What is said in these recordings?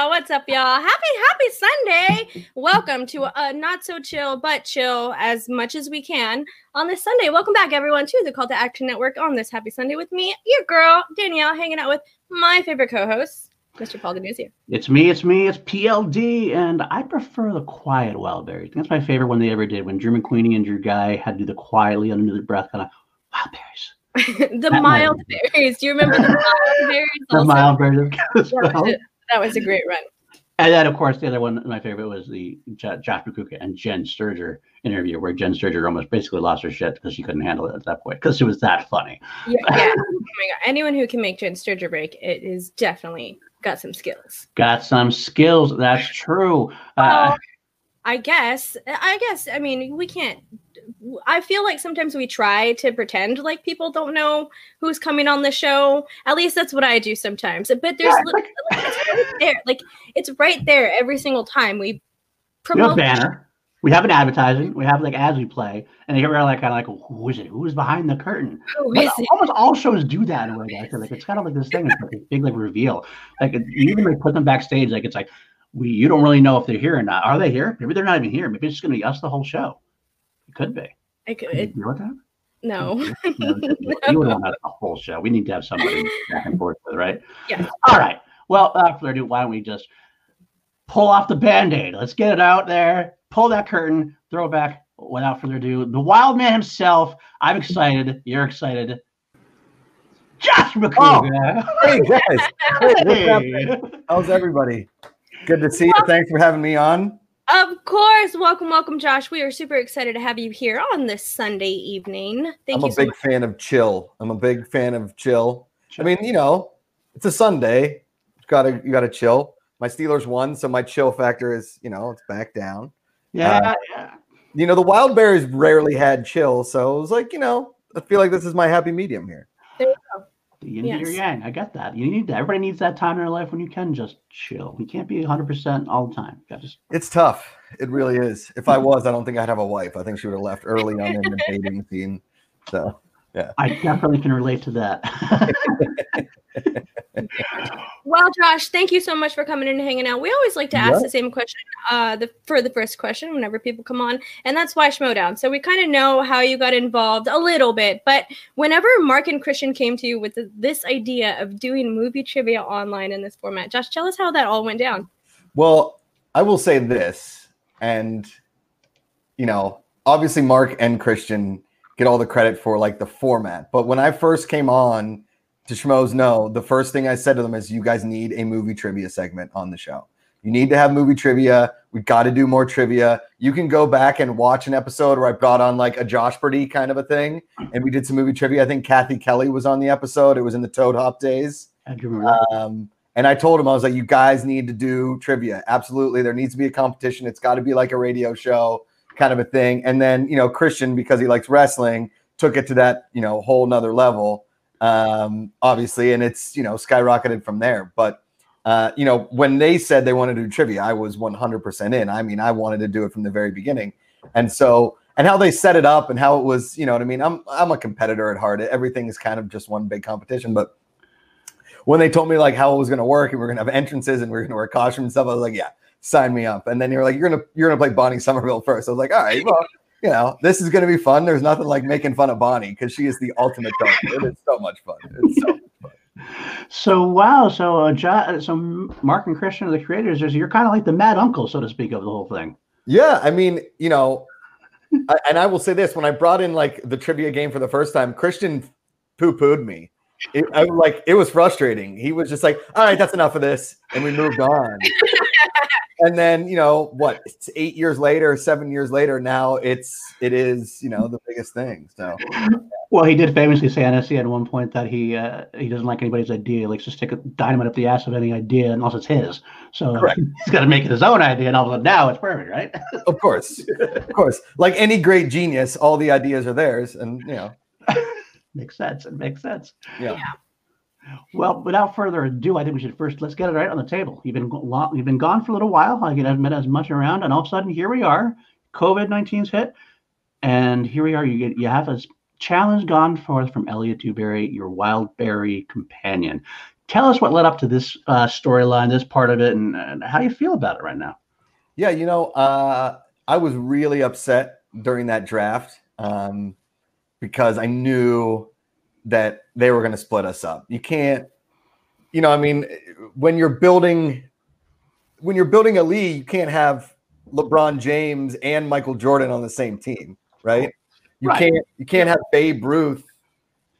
y'all? What's up, y'all? Happy, happy Sunday. Welcome to a not so chill, but chill as much as we can on this Sunday. Welcome back, everyone, to the Call to Action Network on this happy Sunday with me, your girl, Danielle, hanging out with my favorite co host, Mr. Paul Denuzio. It's me, it's me, it's PLD, and I prefer the quiet wild berries. That's my favorite one they ever did when Drew McQueenie and Drew Guy had to do the quietly under the breath kind of wild berries. the That mild berries. Do you remember the mild berries? The mild berries. That was, a, that was a great run. And then, of course, the other one, my favorite was the Jo- Josh Macuga and Jen Sturger interview, where Jen Sturger almost basically lost her shit because she couldn't handle it at that point because it was that funny. Yeah, yeah. Oh my god! Anyone who can make Jen Sturger break, it is definitely got some skills. Got some skills. That's true. Uh, Well, I guess. I guess. I mean, we can't. I feel like sometimes we try to pretend like people don't know who's coming on the show. At least that's what I do sometimes. But there's Yeah, li- like, it's right there. Like it's right there every single time we we have promote. banner. We have an advertising. We have like ads we play, and they are like kind of like, who is it? Who is behind the curtain? Who But it? almost all shows do that in a way. I feel like it's kind of like this thing. It's like a big like reveal. Like even like put them backstage. Like it's like we you don't really know if they're here or not. Are they here? Maybe they're not even here. Maybe it's just gonna be us the whole show. It could be. I could, Can you deal that? no. No, you would want to have the whole show. We need to have somebody back and forth with, right? Yeah. All right. Well, uh, without further ado, why don't we just pull off the band-aid? Let's get it out there. Pull that curtain. Throw it back. Without further ado, the wild man himself. I'm excited. You're excited. Josh Macuga. Oh, hey guys, hey, Hey. How's everybody? Good to see you. Thanks for having me on. Of course. Welcome, welcome, Josh. We are super excited to have you here on this Sunday evening. Thank you. I'm a so big much. fan of chill. I'm a big fan of chill. I mean, you know, it's a Sunday. You Gotta you gotta chill. My Steelers won, so my chill factor is, you know, it's back down. Yeah, uh, yeah. You know, the Wild Bears rarely had chill, so it was like, you know, I feel like this is my happy medium here. There you go. The yin and your Yes. yang. I get that. You need that. Everybody needs that time in their life when you can just chill. You can't be 100% all the time. You just It's tough. It really is. If I was, I don't think I'd have a wife. I think she would have left early on in the dating scene. So yeah. I definitely can relate to that. Well, Josh, thank you so much for coming in and hanging out. We always like to ask Yeah. the same question uh, the, for the first question whenever people come on, and that's why Schmoedown. So we kind of know how you got involved a little bit, but whenever Mark and Christian came to you with the, this idea of doing movie trivia online in this format, Josh, tell us how that all went down. Well, I will say this, and you know, obviously Mark and Christian get all the credit for like the format. But when I first came on to Schmoes Know. the first thing I said to them is, "You guys need a movie trivia segment on the show. You need to have movie trivia. We got to do more trivia. You can go back and watch an episode where I brought on like a Josh Brady kind of a thing, and we did some movie trivia. I think Kathy Kelly was on the episode. It was in the Toad Hop days." I do remember that. Um, and I told him, I was like, you guys need to do trivia. Absolutely. There needs to be a competition. It's got to be like a radio show kind of a thing. And then, you know, Christian, because he likes wrestling, took it to that, you know, whole nother level, um, obviously. And it's, you know, skyrocketed from there. But, uh, you know, when they said they wanted to do trivia, I was 100% in. I mean, I wanted to do it from the very beginning. And so, and how they set it up and how it was, you know what I mean? I'm, I'm a competitor at heart. Everything is kind of just one big competition. But, when they told me like how it was going to work and we are going to have entrances and we are going to wear costumes and stuff, I was like, yeah, sign me up. And then they were like, you're gonna you're gonna play Bonnie Somerville first. I was like, all right, well, you know, this is going to be fun. There's nothing like making fun of Bonnie because she is the ultimate dog. It is so much fun. It's so much fun. So wow, so uh, jo- so Mark and Christian are the creators. You're kind of like the mad uncle, so to speak, of the whole thing. Yeah, I mean, you know, I, and I will say this: when I brought in like the trivia game for the first time, Christian poo pooed me. It, I was like, it was frustrating. He was just like, "All right, that's enough of this," and we moved on. and then, you know, what? It's eight years later, seven years later. Now it's it is you know the biggest thing. So Well, he did famously say on SC at one point that he uh, he doesn't like anybody's idea. He likes to stick a dynamite up the ass of any idea, unless it's his. So Correct. he's got to make it his own idea, and all of a sudden now it's perfect, right? of course, of course, like any great genius, all the ideas are theirs, and you know, makes sense. It makes sense. yeah. Well, without further ado, I think we should first let's get it right on the table. You've been go- lo- you've been gone for a little while. I haven't been as much around, and all of a sudden here we are. COVID 19's hit, and here we are. You get you have us challenge gone forth from Elliot Dewberry, your Wildberry companion. Tell us what led up to this uh, storyline, this part of it, and, and, how do you feel about it right now? Yeah, you know, uh, I was really upset during that draft um, because I knew that they were going to split us up. You can't, you know, I mean, when you're building, when you're building a league, you can't have LeBron James and Michael Jordan on the same team, right? You right. can't you can't have Babe Ruth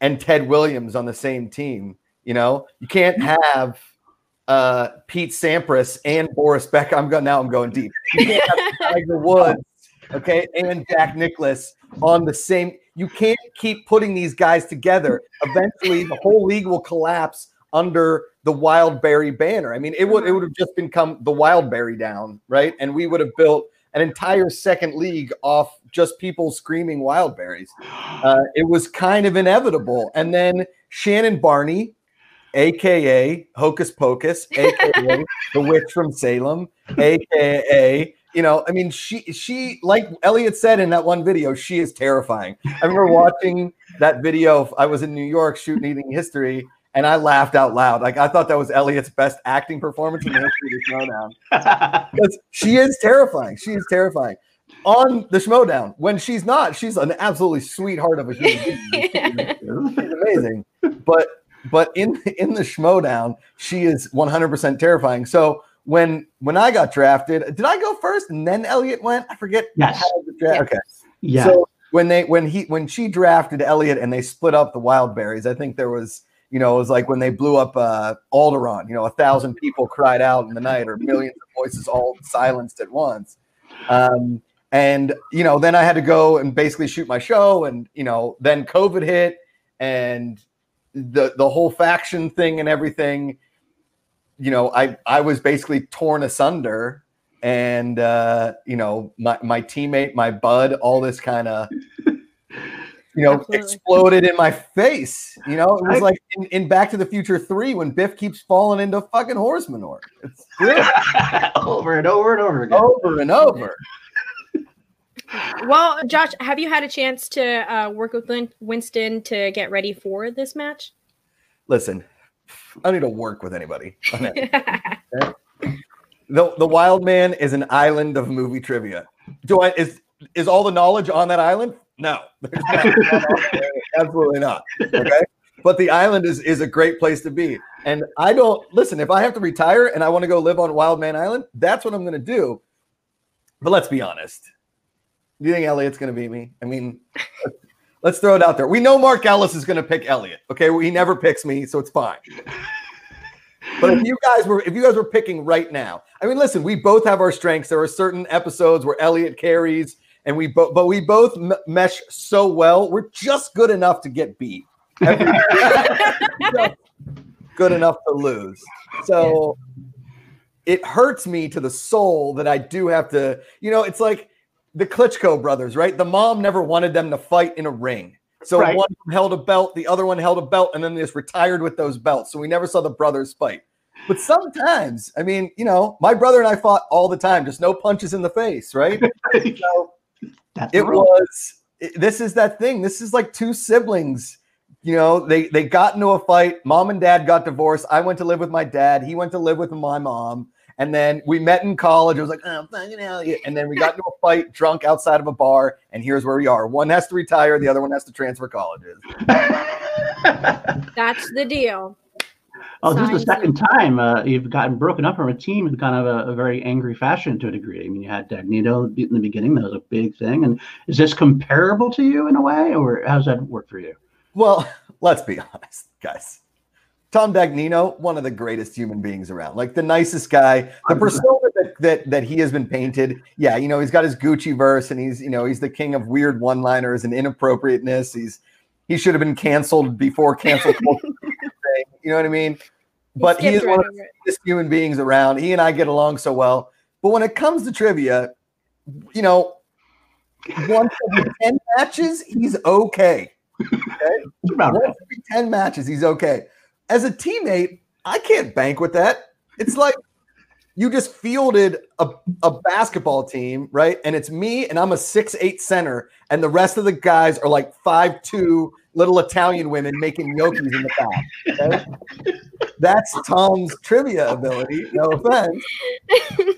and Ted Williams on the same team. You know, you can't have uh, Pete Sampras and Boris Becker. I'm going now. I'm going deep. You can't have Tiger Woods, okay, and Jack Nicklaus on the same. You can't keep putting these guys together. Eventually, the whole league will collapse under the Wildberry banner. I mean, it would it would have just become the Wildberry down, right? And we would have built an entire second league off just people screaming Wildberries. Uh, it was kind of inevitable. And then Shannon Barney, aka Hocus Pocus, aka the witch from Salem, aka you know, I mean, she she like Elliot said in that one video, she is terrifying. I remember watching that video. I was in New York shooting Eating History, and I laughed out loud. Like I thought that was Elliot's best acting performance in the history of the because she is terrifying. She is terrifying on the Schmoedown. When she's not, she's an absolutely sweetheart of a human being. she's amazing, but but in in the Schmoedown, she is 100% terrifying. So when when I got drafted, did I go first and then Elliot went? I forget. Yes. Yes. Okay. Yeah. So when they when he when she drafted Elliot and they split up the Wildberries, I think there was you know, it was like when they blew up uh, Alderaan, you know, a thousand people cried out in the night or millions of voices all silenced at once. Um, and, you know, then I had to go and basically shoot my show. And, you know, then COVID hit and the, the whole faction thing and everything, you know, I, I was basically torn asunder and, uh, you know, my, my teammate, my bud, all this kind of you know, Absolutely. exploded in my face. You know, it was like in, in, Back to the Future 3 when Biff keeps falling into fucking horse manure. It's over and over and over again. Over and over. Well, Josh, have you had a chance to uh, work with Winston to get ready for this match? Listen, I don't need to work with anybody. The the Wild Man is an island of movie trivia. Do I is is all the knowledge on that island? No, absolutely not. Okay. But the island is, is a great place to be. And I don't listen, if I have to retire and I want to go live on Wild Man Island, that's what I'm going to do. But let's be honest. Do you think Elliot's going to beat me? I mean, let's, throw it out there. We know Mark Ellis is going to pick Elliot. Okay. Well, he never picks me, so it's fine. But if you guys were if you guys were picking right now, I mean, listen, we both have our strengths. There are certain episodes where Elliot carries and we both, but we both m- mesh so well. We're just good enough to get beat. good enough to lose. So it hurts me to the soul that I do have to. You know, it's like the Klitschko brothers, right? The mom never wanted them to fight in a ring. So right. one held a belt, the other one held a belt, and then they just retired with those belts. So we never saw the brothers fight. But sometimes, I mean, you know, my brother and I fought all the time, just no punches in the face, right? so it was. It, this is that thing. This is like two siblings. You know, they they got into a fight. Mom and dad got divorced. I went to live with my dad. He went to live with my mom. And then we met in college. I was like, oh, fucking hell yeah. And then we got into a fight drunk outside of a bar. And here's where we are. One has to retire, the other one has to transfer colleges. That's the deal. Oh, this is the second time uh, you've gotten broken up from a team in kind of a, a, very angry fashion to a degree. I mean, you had Dagnino in the beginning; that was a big thing. And is this comparable to you in a way, or how's that work for you? Well, let's be honest, guys. Tom Dagnino, one of the greatest human beings around, like the nicest guy. The persona that, that that he has been painted, yeah, you know, he's got his Gucci verse, and he's you know he's the king of weird one-liners and inappropriateness. He's he should have been canceled before cancel culture you know what I mean? But he is one of the best human beings around. He and I get along so well. But when it comes to trivia, you know, once every 10 matches, he's okay. Okay. Once every 10 matches, he's okay. As a teammate, I can't bank with that. It's like you just fielded a, a basketball team, right? And it's me and I'm a six eight center, and the rest of the guys are like five two little Italian women making gnocchis in the back. Okay? That's Tom's trivia ability. No offense.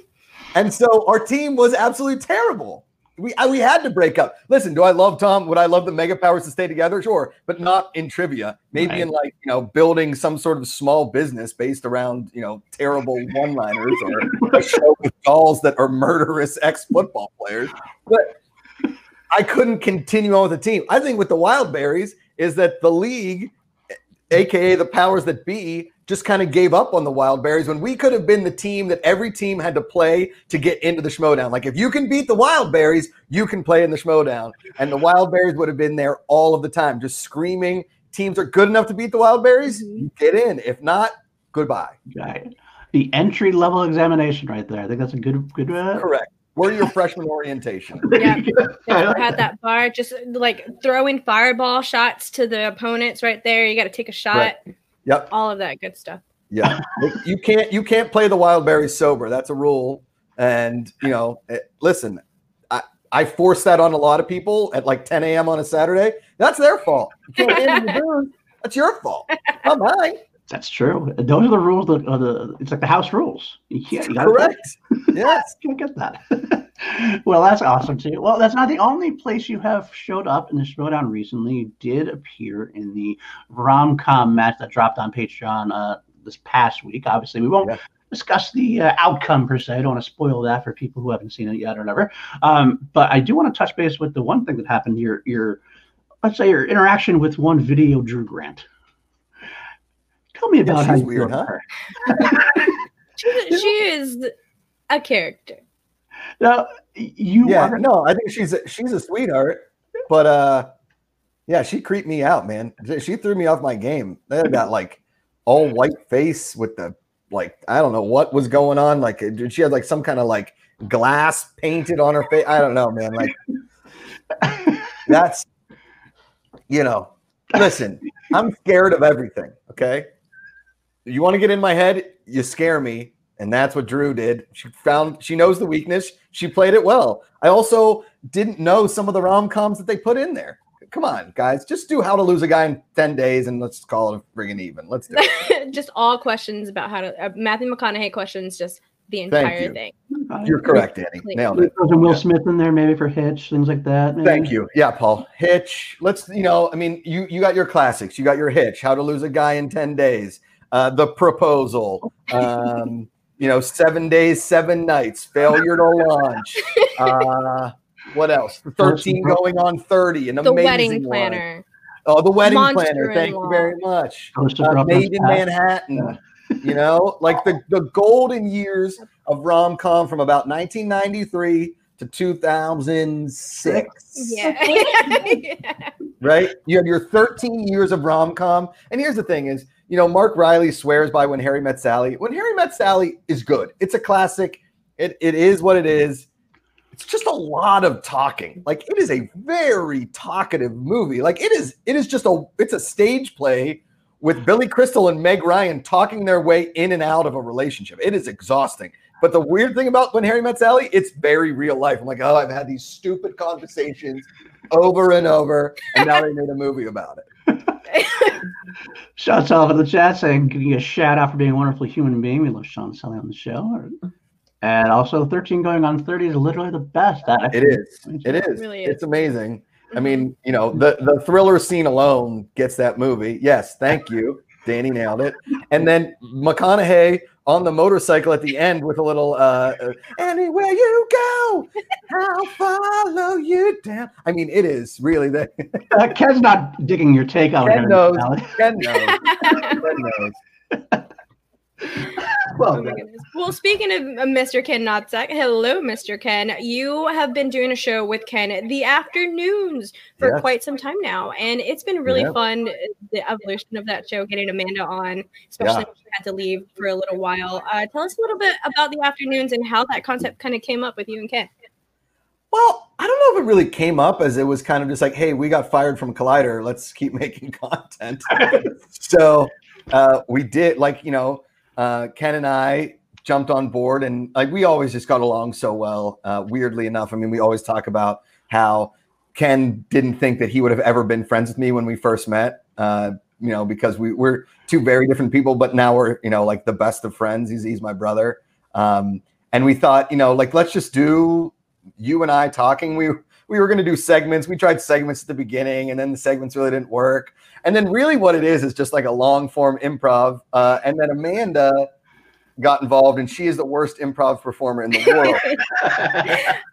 And so our team was absolutely terrible. We I, we had to break up. Listen, do I love Tom? Would I love the mega powers to stay together? Sure, but not in trivia. Maybe Right. in like you know building some sort of small business based around you know terrible one-liners or a show with dolls that are murderous ex-football players. But I couldn't continue on with the team. I think with the Wildberries is that the league, aka the powers that be, just kind of gave up on the Wildberries when we could have been the team that every team had to play to get into the Schmoedown. Like if you can beat the Wildberries, you can play in the Schmoedown. And the Wildberries would have been there all of the time, just screaming. Teams are good enough to beat the Wildberries, you get in. If not, goodbye. Right. The entry level examination right there. I think that's a good good uh, Correct. We're your freshman orientation. Yeah. I like had that. that bar, just like throwing fireball shots to the opponents right there. You got to take a shot, Yep. all of that good stuff. Yeah, you can't you can't play the wild berries sober. That's a rule. And you know, eh, listen, I I force that on a lot of people at like 10 a.m. on a Saturday. That's their fault. You can't the. That's your fault, not mine. That's true. Those are the rules. That are the it's like the house rules. You can't. You gotta Correct. Yes. Can't get that. well, that's awesome too. Well, that's not the only place you have showed up in the showdown recently. You did appear in the rom com match that dropped on Patreon uh, this past week. Obviously, we won't Yeah. discuss the uh, outcome per se. I don't want to spoil that for people who haven't seen it yet or whatever. Um, but I do want to touch base with the one thing that happened. Your your let's say your interaction with one video Drew Grant. Tell me about Yeah, how she's you weird, feel huh? her. She, she is a character. Now, you Yeah. are No, I think she's a, she's a sweetheart, but uh, yeah, she creeped me out, man. She threw me off my game. They got like all white face with the like I don't know what was going on. Like she had like some kind of like glass painted on her face. I don't know, man. Like that's you know. Listen, I'm scared of everything. Okay, you want to get in my head? You scare me, and that's what Drew did. She found she knows the weakness. She played it well. I also didn't know some of the rom coms that they put in there. Come on, guys, just do how to lose a guy in ten days, and let's call it a friggin' even. Let's do it. just all questions about how to uh, Matthew McConaughey questions, just the Thank entire you. thing. You're correct, Danny. Nailed it. There's a Will Yeah. Smith in there, maybe for Hitch, things like that. maybe? Thank you. Yeah, Paul. Hitch. Let's, you know, I mean, you you got your classics. You got your Hitch, How to Lose a Guy in 10 Days, uh, The Proposal, um, you know, Seven Days, Seven Nights, Failure to Launch. Uh, what else? 13 going on 30, an The amazing wedding one. planner. Oh, the wedding Monster planner. Thank you very much. Ghost of Uh, Girlfriend's Made in Manhattan. You know, like the, the golden years of rom com from about 1993 to 2006 Yeah. right? You have your 13 years of rom com. And here's the thing is, you know, Mark Riley swears by When Harry Met Sally. When Harry Met Sally is good. It's a classic. It, it is what it is. It's just a lot of talking. Like it is a very talkative movie. Like it is, it is just a it's a stage play with Billy Crystal and Meg Ryan talking their way in and out of a relationship. It is exhausting. But the weird thing about when Harry met Sally, it's very real life. I'm like, oh, I've had these stupid conversations over and over, and now they made a movie about it. Sean Sullivan in the chat saying, giving you a shout out for being a wonderful human being. We love Sean Sullivan on the show. And also, 13 going on 30 is literally the best. That It is. It is. really is. It's amazing. I mean, mm-hmm. you know, the the thriller scene alone gets that movie. Yes, thank you. Danny nailed it. And then McConaughey on the motorcycle at the end with a little uh uh, anywhere you go, I'll follow you down. I mean, it is really the Uh, Ken's not digging your take on Ken knows. Ken knows. Ken knows. Well, Oh my goodness. Well, speaking of uh, Mr. Ken Napzok, hello, Mr. Ken. You have been doing a show with Ken the afternoons for Yes. quite some time now, and it's been really Yeah. fun. The evolution of that show, getting Amanda on, especially Yeah. when she had to leave for a little while. Uh, tell us a little bit about the afternoons and how that concept kind of came up with you and Ken. Well, I don't know if it really came up as it was kind of just like, hey, we got fired from Collider. Let's keep making content. so uh, we did, like, you know, uh, Ken and I jumped on board, and like we always just got along so well. Uh, weirdly enough, I mean, we always talk about how Ken didn't think that he would have ever been friends with me when we first met. Uh, you know, because we we're two very different people, but now we're you know like the best of friends. He's he's my brother, um, and we thought you know like let's just do you and I talking. We we were going to do segments. We tried segments at the beginning, and then the segments really didn't work. And then really, what it is is just like a long form improv. Uh, and then Amanda got involved, and she is the worst improv performer in the world.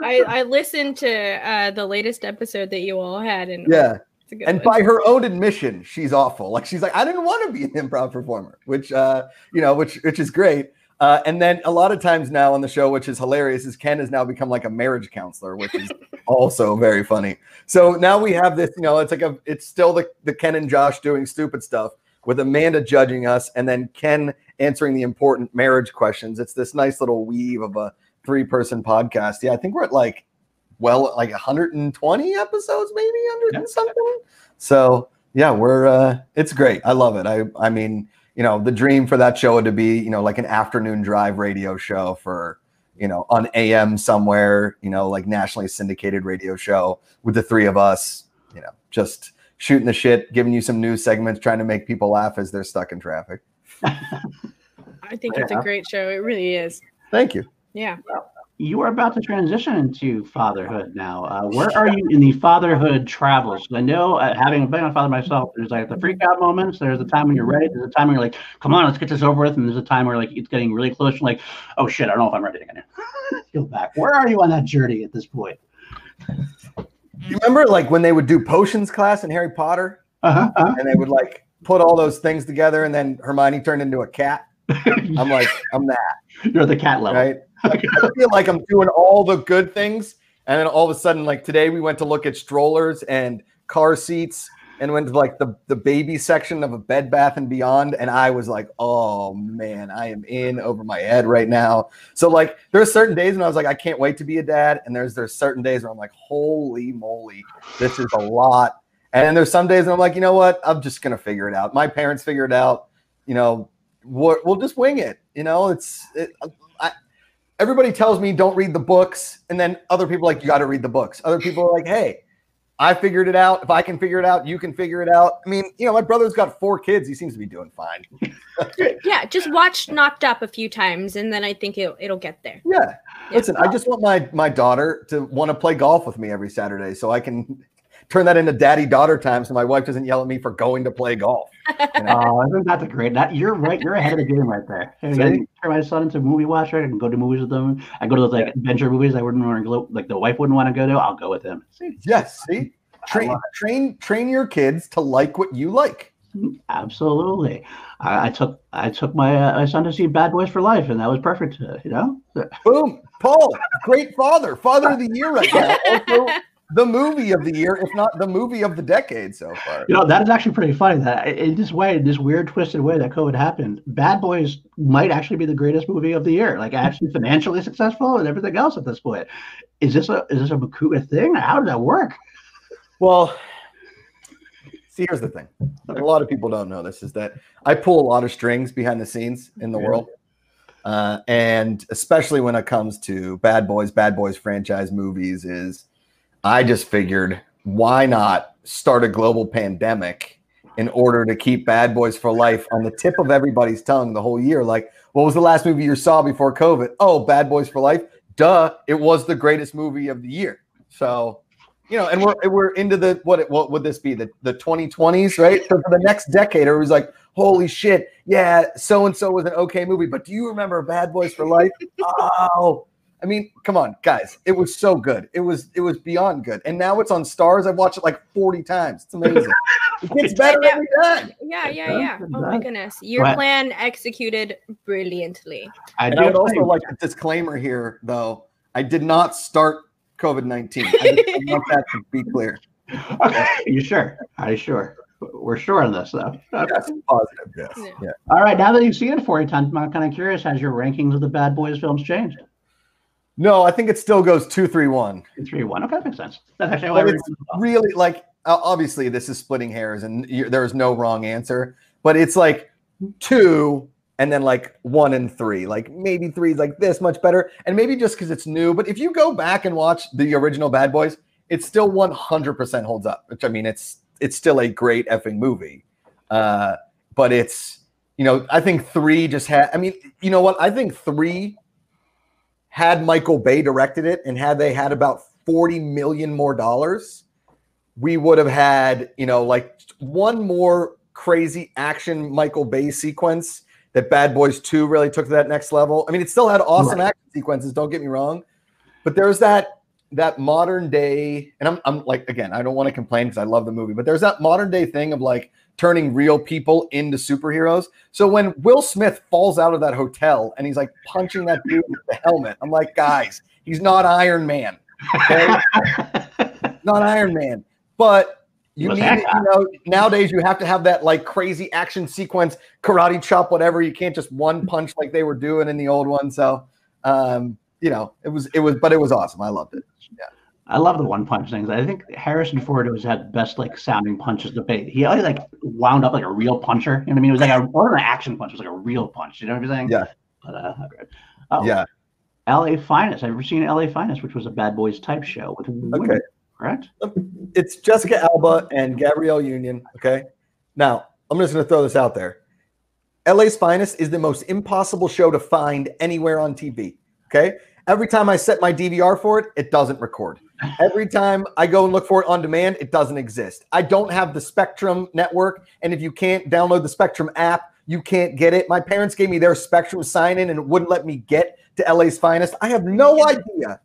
I, I listened to uh, the latest episode that you all had, and yeah. it's a good And one. by her own admission, she's awful. Like she's like, I didn't want to be an improv performer, which uh, you know, which which is great. Uh, and then a lot of times now on the show, which is hilarious, is Ken has now become like a marriage counselor, which is also very funny. So now we have this, you know, it's like a, it's still the the Ken and Josh doing stupid stuff with Amanda judging us, and then Ken answering the important marriage questions. It's this nice little weave of a three person podcast. Yeah, I think we're at like well, like 120 episodes, maybe 100 and something. So yeah, we're uh it's great. I love it. I I mean, you know, the dream for that show would to be, you know, like an afternoon drive radio show for, you know, on AM somewhere, you know, like nationally syndicated radio show with the three of us, you know, just shooting the shit, giving you some news segments, trying to make people laugh as they're stuck in traffic. I think it's a great show. It really is. Thank you. Yeah. You are about to transition into fatherhood now. Uh, where are you in the fatherhood travels? I know, uh, having been a father myself, there's like the freak out moments. There's a time when you're ready. There's a time when you're like, "Come on, let's get this over with," and there's a time where like it's getting really close. And like, "Oh shit, I don't know if I'm ready to get again." Go back. Where are you on that journey at this point? You remember like when they would do potions class in Harry Potter Uh-huh. uh-huh. and they would like put all those things together and then Hermione turned into a cat? I'm like, I'm that, You're the cat level. right? I feel like I'm doing all the good things. And then all of a sudden, like today, we went to look at strollers and car seats and went to like the, the baby section of a bed bath and beyond. And I was like, oh man, I am in over my head right now. So like there are certain days when I was like, I can't wait to be a dad. And there's there's certain days where I'm like, holy moly, this is a lot. And then there's some days when I'm like, you know what? I'm just gonna figure it out. My parents figure it out. You know, we'll, just wing it. You know, it's it, everybody tells me don't read the books, and then other people are like you got to read the books. Other people are like, hey, I figured it out. If I can figure it out, you can figure it out. I mean, you know, my brother's got four kids. He seems to be doing fine. Yeah. Just watch Knocked Up a few times, and then I think it'll it'll get there. Yeah. Listen, I just want my my daughter to want to play golf with me every Saturday, so I can turn that into daddy daughter time, so my wife doesn't yell at me for going to play golf. You know? Oh, isn't that the great? That you're right. You're ahead of the game right there. I turn my son into a movie watcher. I can go to movies with him. I go to those like adventure movies. I wouldn't want to go. Like the wife wouldn't want to go to. I'll go with him. See, yes. See, train train train your kids to like what you like. absolutely. I, I took I took my uh, my son to see Bad Boys for Life, and that was perfect. Uh, you know. Boom, Paul, great father, father of the year right now. Also, the movie of the year, if not the movie of the decade so far. You know, that is actually pretty funny that in this way, in this weird, twisted way that COVID happened, Bad Boys might actually be the greatest movie of the year. Like actually financially successful and everything else at this point. Is this a is this a Macuga thing? How did that work? Well, see, here's the thing. A lot of people don't know this is that I pull a lot of strings behind the scenes in the Yeah. world. Uh, and especially when it comes to Bad Boys, Bad Boys franchise movies, is I just figured why not start a global pandemic in order to keep Bad Boys for Life on the tip of everybody's tongue the whole year? Like, what was the last movie you saw before COVID? Oh, Bad Boys for Life. Duh, it was the greatest movie of the year. So, you know, and we're we're into the what what would this be the the 2020s, right? So for the next decade, it was like, holy shit, yeah, so and so was an okay movie, but do you remember Bad Boys for Life? oh, I mean, come on, guys, it was so good. It was it was beyond good, and now it's on Starz. I've watched it like 40 times. It's amazing. It gets better every time. Yeah, yeah, does, yeah. Oh my goodness. Your But- plan executed brilliantly. I And do I would also like a disclaimer here, though. I did not start COVID 19. I, just- I want that to be clear. Okay, you sure? Are you sure? We're sure on this, though. Okay. Yes, positive. Yes. Yeah. Yeah. All right. Now that you've seen it 40 times, I'm kind of curious. Has your rankings of the Bad Boys films changed? No, I think it still goes two, three, one. Two, three, one. Okay, that makes sense. That's actually what I it's really like obviously this is splitting hairs and there is no wrong answer, but it's like two and then like one and three. Like maybe three is like this much better, and maybe just because it's new. But if you go back and watch the original Bad Boys, it still 100% holds up. Which I mean, it's it's still a great effing movie. Uh, but it's you know I think three just had. I mean, you know what? I think three had Michael Bay directed it, and had they had about 40 million more dollars, we would have had you know like one more crazy action Michael Bay sequence that Bad Boys 2 really took to that next level. I mean, it still had awesome right. action sequences, don't get me wrong, but there's that that modern day, and I'm I'm like again, I don't want to complain because I love the movie, but there's that modern day thing of like turning real people into superheroes. So when Will Smith falls out of that hotel and he's like punching that dude with the helmet, I'm like, guys, he's not Iron Man. Okay? not Iron Man. But you need it, you know, nowadays you have to have that like crazy action sequence, karate chop, whatever. You can't just one punch like they were doing in the old one. So um, you know, it was it was but it was awesome. I loved it. Yeah. I love the one punch things. I think Harrison Ford was had best like sounding punches debate. He always like wound up like a real puncher. You know what I mean? It was like a or an action punch. It was like a real punch. You know what I'm saying? Yeah. But, uh, oh, yeah. L.A. Finest. I've ever seen L.A. Finest, which was a Bad Boys type show with women. Okay correct? It's Jessica Alba and Gabrielle Union. Okay. Now, I'm just going to throw this out there. LA's Finest is the most impossible show to find anywhere on TV. Okay. Every time I set my DVR for it, it doesn't record. Every time I go and look for it on demand, it doesn't exist. I don't have the Spectrum network. And if you can't download the Spectrum app, you can't get it. My parents gave me their Spectrum sign in and it wouldn't let me get to LA's Finest. I have no idea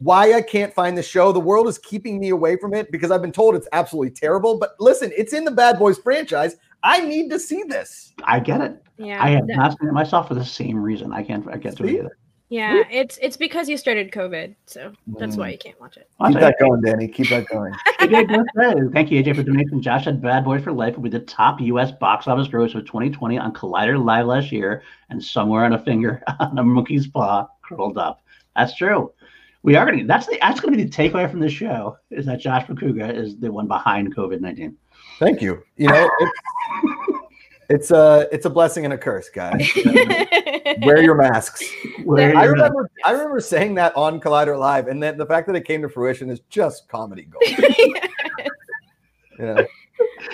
why I can't find the show. The world is keeping me away from it because I've been told it's absolutely terrible. But listen, it's in the Bad Boys franchise. I need to see this. I get it. Yeah, I have not seen it myself for the same reason. I can't. I get to it. Yeah, it's it's because you started COVID, so that's mm. why you can't watch it. Keep that going, Danny. Keep that going. Thank you, AJ, for donating. Josh had Bad Boys for Life with the top U.S. box office gross of 2020 on Collider Live last year, and somewhere on a finger on a monkey's paw curled up. That's true we are going to. That's the. That's going to be the takeaway from this show is that Josh Macuga is the one behind COVID nineteen. Thank you. You know, it's, a it's a blessing and a curse, guys. wear your masks. Wear I remember masks. I remember saying that on Collider Live, and then the fact that it came to fruition is just comedy gold. you know,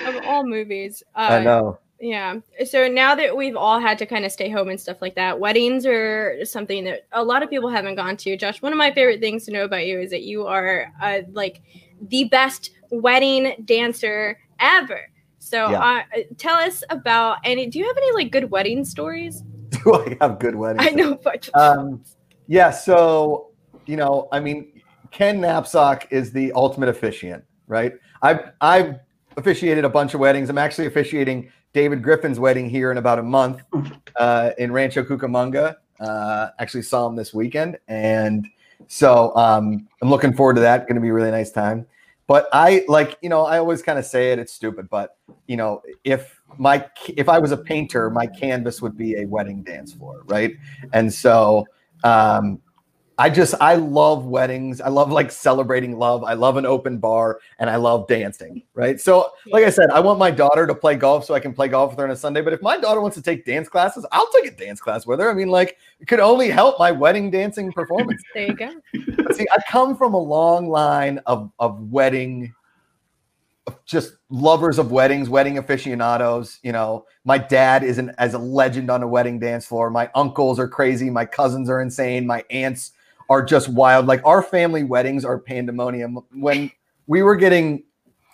of all movies, uh, I know. Yeah. So now that we've all had to kind of stay home and stuff like that, weddings are something that a lot of people haven't gone to. Josh, one of my favorite things to know about you is that you are uh, like the best wedding dancer ever. So yeah. uh, tell us about any. Do you have any like good wedding stories? Do I have good weddings? I know, but um, yeah. So you know, I mean, Ken Napzok is the ultimate officiant, right? I've I've officiated a bunch of weddings. I'm actually officiating David Griffin's wedding here in about a month uh, in Rancho Cucamonga. Uh, actually saw him this weekend, and so um, I'm looking forward to that. Going to be a really nice time. But I like, you know, I always kind of say it. It's stupid, but you know, if my if I was a painter, my canvas would be a wedding dance floor, right? And so um, I just I love weddings. I love like celebrating love. I love an open bar and I love dancing, right? So, like I said, I want my daughter to play golf so I can play golf with her on a Sunday, but if my daughter wants to take dance classes, I'll take a dance class with her. I mean, like it could only help my wedding dancing performance. there you go. See, I come from a long line of of wedding just lovers of weddings, wedding aficionados. You know, my dad is an as a legend on a wedding dance floor. My uncles are crazy. My cousins are insane. My aunts are just wild. Like our family weddings are pandemonium. When we were getting,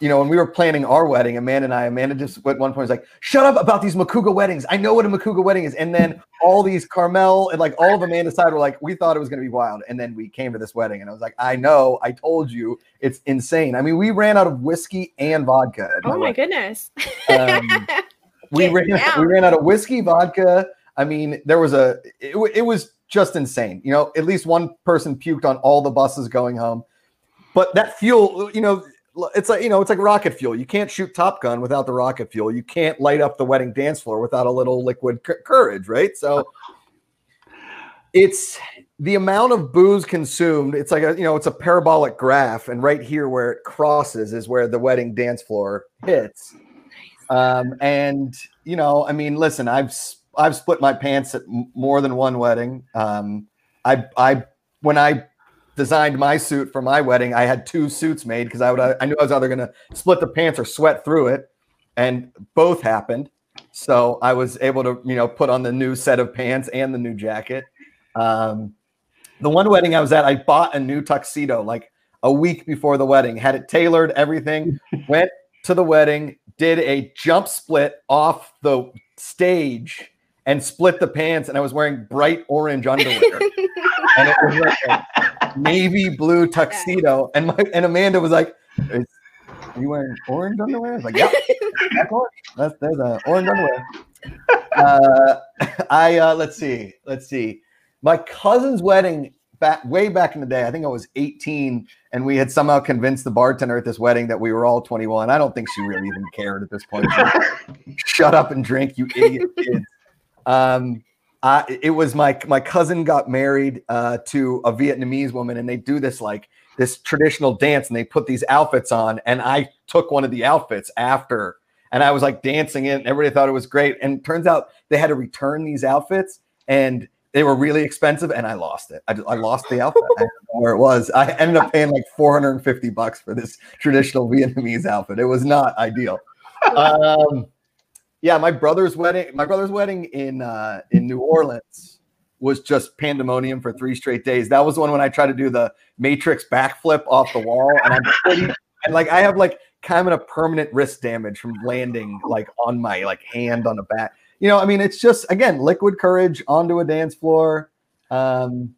you know, when we were planning our wedding, Amanda and I, Amanda just at one point was like, "Shut up about these Macuga weddings. I know what a Macuga wedding is." And then all these Carmel and like all of Amanda's side were like, "We thought it was going to be wild," and then we came to this wedding, and I was like, "I know. I told you. It's insane. I mean, we ran out of whiskey and vodka. Oh my, my goodness." Um, we ran we ran out of whiskey, vodka. I mean, there was a it, it was just insane. You know, at least one person puked on all the buses going home. But that fuel, you know, it's like you know, it's like rocket fuel. You can't shoot Top Gun without the rocket fuel. You can't light up the wedding dance floor without a little liquid c- courage, right? So it's the amount of booze consumed. It's like a you know, it's a parabolic graph, and right here where it crosses is where the wedding dance floor hits. Um, and you know, I mean, listen, I've I've split my pants at more than one wedding. Um, I I when I designed my suit for my wedding, I had two suits made because I would I knew I was either going to split the pants or sweat through it, and both happened. So I was able to you know put on the new set of pants and the new jacket. Um, the one wedding I was at, I bought a new tuxedo like a week before the wedding, had it tailored, everything. Went to the wedding, did a jump split off the stage and split the pants, and I was wearing bright orange underwear. and it was like a navy blue tuxedo. And my and Amanda was like, "Is- "Are you wearing orange underwear?" I was like, "Yeah, that's orange. That's there's a orange underwear." Uh, I uh, let's see, let's see. My cousin's wedding back way back in the day. I think I was 18, and we had somehow convinced the bartender at this wedding that we were all 21. I don't think she really even cared at this point. Shut up and drink, you idiot kids. Um, I, it was my my cousin got married uh, to a Vietnamese woman, and they do this like this traditional dance, and they put these outfits on, and I took one of the outfits after, and I was like dancing in. Everybody thought it was great, and turns out they had to return these outfits, and they were really expensive, and I lost it. I, I lost the outfit. I don't know where it was. I ended up paying like 450 bucks for this traditional Vietnamese outfit. It was not ideal. Um, yeah, my brother's wedding, my brother's wedding in uh, in New Orleans was just pandemonium for three straight days. That was the one when I tried to do the Matrix backflip off the wall, and I'm pretty, and like I have like kind of a permanent wrist damage from landing like on my like hand on the back. You know, I mean, it's just again liquid courage onto a dance floor. Um,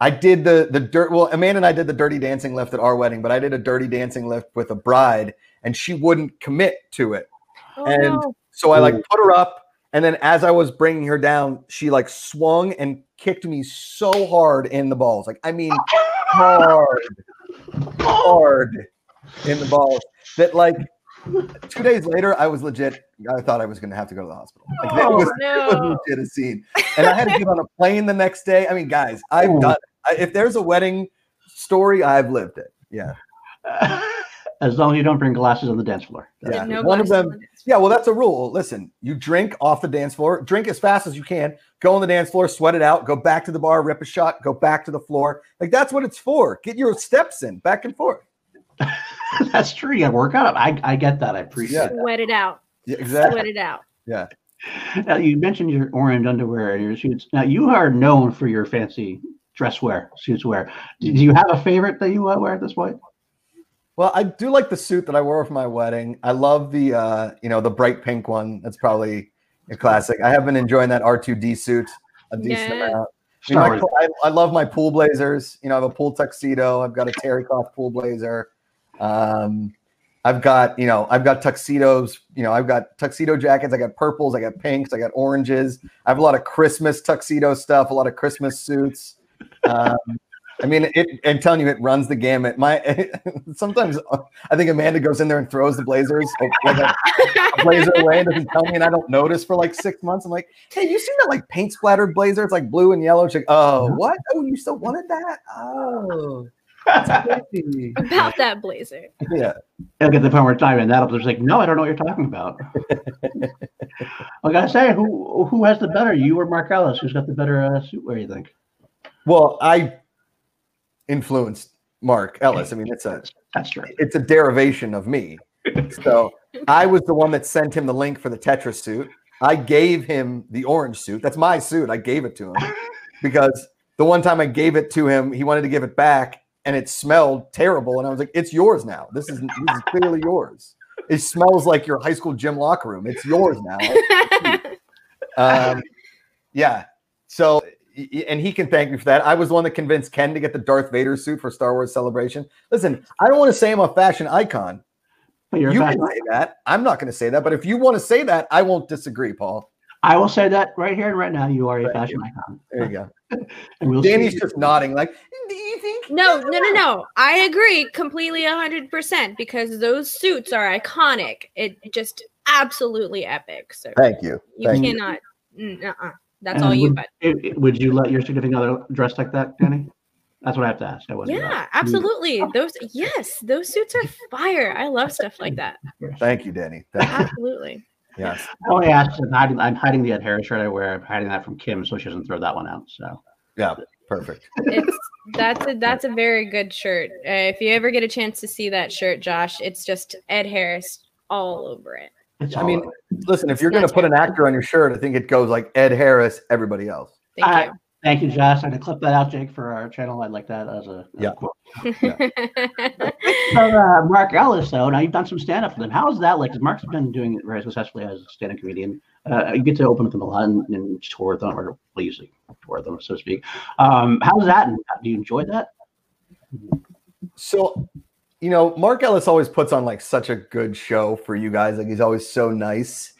I did the the dirt. Well, Amanda and I did the dirty dancing lift at our wedding, but I did a dirty dancing lift with a bride, and she wouldn't commit to it. Oh, And- no. So I like put her up, and then as I was bringing her down, she like swung and kicked me so hard in the balls. Like I mean, hard, hard in the balls that like two days later, I was legit. I thought I was going to have to go to the hospital. Like, it Oh, was, it no. was legit a scene, and I had to get on a plane the next day. I mean, guys, I've Oh. done. It. If there's a wedding story, I've lived it. Yeah. as long as you don't bring glasses on the dance floor. Yeah. No One of them- on it. Yeah, well, that's a rule. Listen, you drink off the dance floor, drink as fast as you can, go on the dance floor, sweat it out, go back to the bar, rip a shot, go back to the floor. Like that's what it's for. Get your steps in, back and forth. That's true. You got to work out. I, I get that. I appreciate Yeah. that. Sweat it out. Yeah, exactly. Sweat it out. Yeah. Now, you mentioned your orange underwear and your suits. Now, you are known for your fancy dress wear, suits wear. Do do you have a favorite that you uh, wear at this point? Well, I do like the suit that I wore for my wedding. I love the uh, you know, the bright pink one. That's probably a classic. I have been enjoying that R2D suit a decent Yeah. amount. I, mean, Star my- Wars. I, I love my pool blazers. You know, I have a pool tuxedo. I've got a terry cloth pool blazer. Um, I've got, you know, I've got tuxedos. You know, I've got tuxedo jackets. I got purples. I got pinks. I got oranges. I have a lot of Christmas tuxedo stuff. A lot of Christmas suits. Um, I mean, it. I'm telling you, it runs the gamut. My sometimes I think Amanda goes in there and throws the blazers like a, a blazer away and doesn't tell me, and I don't notice for like six months. I'm like, hey, you seen that like paint splattered blazer? It's like blue and yellow. She's like, oh, what? Oh, you still wanted that? Oh. About that blazer. yeah. They'll get the point where time and that'll just like, no, I don't know what you're talking about. I gotta say, who who has the better, you or Mark Ellis? Who's got the better uh, suit wear? You think? Well, I influenced Mark Ellis. I mean, it's a That's true. it's a derivation of me. So I was the one that sent him the link for the Tetris suit. I gave him the orange suit. That's my suit. I gave it to him because the one time I gave it to him, he wanted to give it back and it smelled terrible. And I was like, it's yours now. This is, this is clearly yours. It smells like your high school gym locker room. It's yours now. Um, yeah. So, and he can thank me for that. I was the one that convinced Ken to get the Darth Vader suit for Star Wars Celebration. Listen, I don't want to say I'm a fashion icon. You're a You can say that. I'm not going to say that. But if you want to say that, I won't disagree, Paul. I will say that right here and right now. You are a Thank fashion you. icon. There you go. And we'll Danny's see. just nodding, like, do you think? No, no, no, no. I agree completely 100% because those suits are iconic. It just absolutely epic. So Thank you. you Thank you. cannot. mm, Uh-uh. That's And all you, would, but it- it- would you let your significant other dress like that, Danny? That's what I have to ask. I wasn't. yeah, absolutely. Those, yes, those suits are fire. I love stuff like that. Thank you, Danny. Thank you. Absolutely. Yes. I only asked. I'm hiding, I'm hiding the Ed Harris shirt I wear. I'm hiding that from Kim so she doesn't throw that one out. So Yeah. Perfect. It's that's a that's a very good shirt. Uh, if you ever get a chance to see that shirt, Josh, it's just Ed Harris all over it. It's. I mean, over. listen, if you're going to put an actor on your shirt, I think it goes like Ed Harris, everybody else. Thank Uh, you. thank you, Josh. I'm gonna clip that out, Jake, for our channel. I'd like that as a as a Yeah. quote. So, uh, Mark Ellis, though, now you've done some stand up for them. How's that like? 'Cause Mark's been doing it very successfully as a stand up comedian. Uh, you get to open with them a lot and, and tour with them, or well, usually tour with them, so to speak. Um, how's that? And do you enjoy that? So, you know, Mark Ellis always puts on like such a good show for you guys. Like he's always so nice.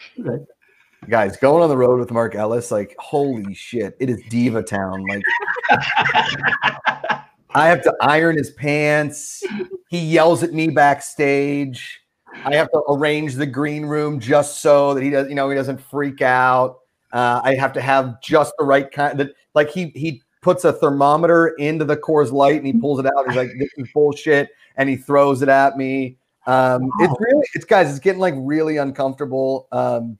Guys, going on the road with Mark Ellis, like holy shit, it is diva town. Like I have to iron his pants. He yells at me backstage. I have to arrange the green room just so that he does, you know, he doesn't freak out. Uh, I have to have just the right kind. That like he he puts a thermometer into the Coors Light and he pulls it out. He's like, "This is bullshit," and he throws it at me. Um, it's really, it's guys, it's getting like really uncomfortable. Um,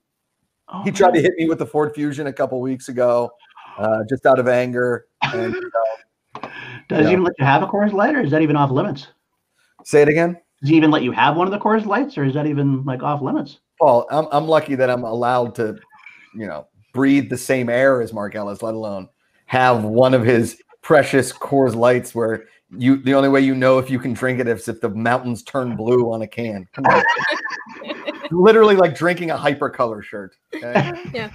Oh, he tried to hit me with the Ford Fusion a couple weeks ago, uh, just out of anger. And uh, Does he even let you have a Coors Light, or is that even off limits? say it again, Does he even let you have one of the Coors Lights, or is that even like off limits? Paul. I'm I'm lucky that I'm allowed to, you know, breathe the same air as Mark Ellis, let alone have one of his precious Coors Lights where you the only way you know if you can drink it is if the mountains turn blue on a can. Come on. Literally like drinking a hypercolor shirt. okay?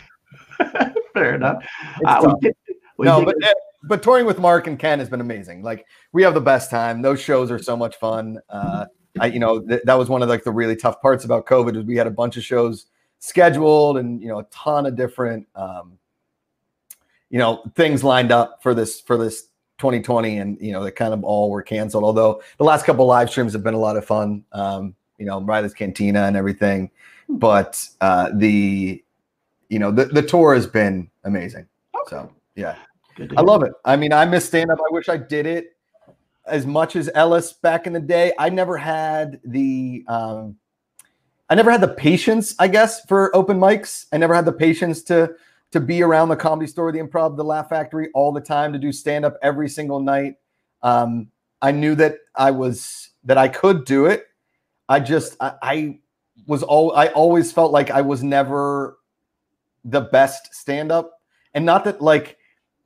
Fair enough. Uh, we did- we no, but get- but touring with Mark and Ken has been amazing. Like we have the best time. Those shows are so much fun. Uh, I, you know, th- that was one of like the really tough parts about COVID is we had a bunch of shows scheduled and you know a ton of different, um, you know, things lined up for this for this 2020, and you know they kind of all were canceled. Although the last couple live streams have been a lot of fun. Um, you know, Riley's Cantina and everything, but uh, the you know the the tour has been amazing. So yeah. I love it. I mean, I miss stand up. I wish I did it as much as Ellis back in the day. I never had the um I never had the patience, I guess, for open mics. I never had the patience to to be around the comedy store, the improv, the laugh factory all the time to do stand up every single night. Um I knew that I was that I could do it. I just I, I was all I always felt like I was never the best stand up and not that like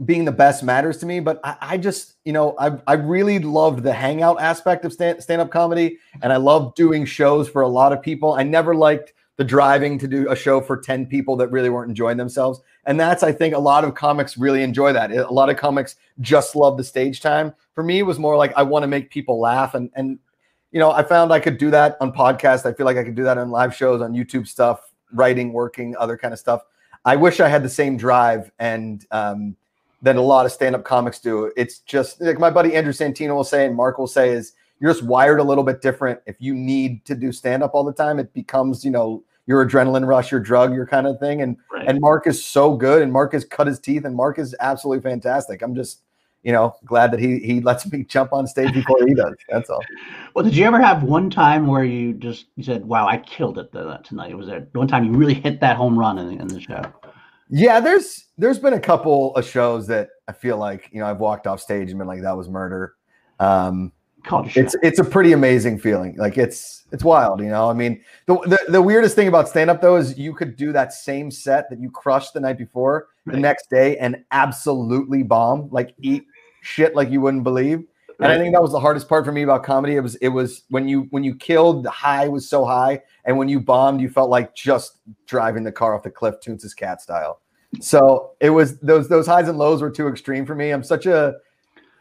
being the best matters to me, but I, I just, you know, I, I really loved the hangout aspect of stand, stand-up comedy and I loved doing shows for a lot of people. I never liked the driving to do a show for 10 people that really weren't enjoying themselves. And that's, I think a lot of comics really enjoy that. A lot of comics just love the stage time. For me, it was more like, I want to make people laugh. And, and, you know, I found I could do that on podcasts. I feel like I could do that on live shows, on YouTube stuff, writing, working, other kind of stuff. I wish I had the same drive and, um, than a lot of stand-up comics do. It's just like my buddy Andrew Santino will say and Mark will say is you're just wired a little bit different. If you need to do stand-up all the time, it becomes, you know, your adrenaline rush, your drug, your kind of thing. And Right. and Mark is so good and Mark has cut his teeth and Mark is absolutely fantastic. I'm just, you know, glad that he he lets me jump on stage before he does. That's all. Well, did you ever have one time where you just you said, "Wow, I killed it tonight"? It was there one time you really hit that home run in, in the show? Yeah, there's there's been a couple of shows that I feel like, you know, I've walked off stage and been like, that was murder. Um, It's it's a pretty amazing feeling. Like it's it's wild, you know. I mean, the the, the weirdest thing about stand up though is you could do that same set that you crushed the night before the next day and absolutely bomb, like eat shit like you wouldn't believe. And I think that was the hardest part for me about comedy. It was it was when you when you killed, the high was so high, and when you bombed, you felt like just driving the car off the cliff, Toons' cat style. So it was those those highs and lows were too extreme for me. I'm such a,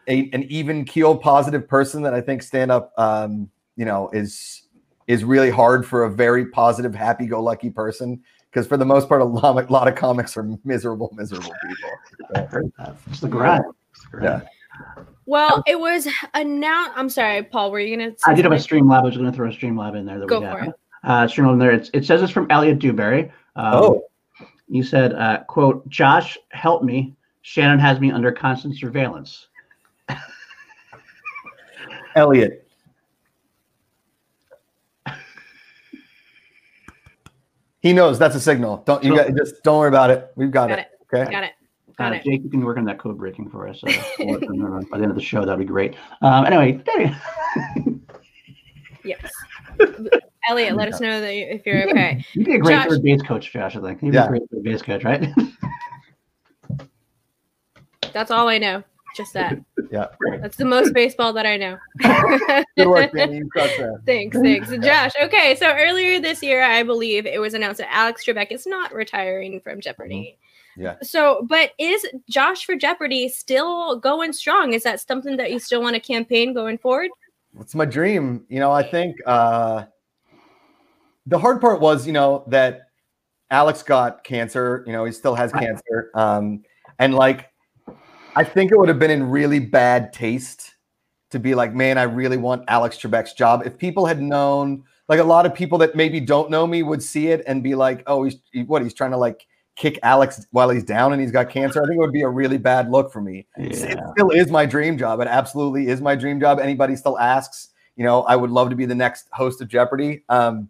a an even keel positive person that I think stand up um, you know is is really hard for a very positive, happy go lucky person. Because for the most part, a lot, a lot of comics are miserable, miserable people. I heard that. It's the grind. It's. Well, it was announced. I'm sorry, Paul. Were you gonna? I did have a something? Streamlab. I was going to throw a stream Streamlab in there. That Go we for got. it. Uh, Streamlab in there. It's, it says it's from Elliot Dewberry. Um, Oh, You said, uh, "quote Josh, help me. Shannon has me under constant surveillance." Elliot. He knows that's a signal. Don't you Cool. got, just don't worry about it. We've got, Got it. Okay. Got it. Got Uh, it. Jake, you can work on that code breaking for us. Uh, by the end of the show, that'd be great. Um, anyway, Yes. Elliot, let us know that you, if you're okay. you'd be a great Josh. third base coach, Josh. I think you'd be Yeah. a great third base coach, right? That's all I know. Just that. Yeah. That's the most baseball that I know. Good work, Danny. You crushed that. Thanks, thanks. Josh, okay, so earlier this year, I believe it was announced that Alex Trebek is not retiring from Jeopardy. Mm-hmm. Yeah. So, but is Josh for Jeopardy still going strong? Is that something that you still want to campaign going forward? It's my dream. You know, I think uh, the hard part was, you know, that Alex got cancer. You know, he still has cancer. Um, and like, I think it would have been in really bad taste to be like, man, I really want Alex Trebek's job. If people had known, like a lot of people that maybe don't know me would see it and be like, oh, he's he- what? He's trying to like kick Alex while he's down and he's got cancer. I think it would be a really bad look for me. It still is my dream job. It absolutely is my dream job. Anybody still asks, you know, I would love to be the next host of Jeopardy. Um,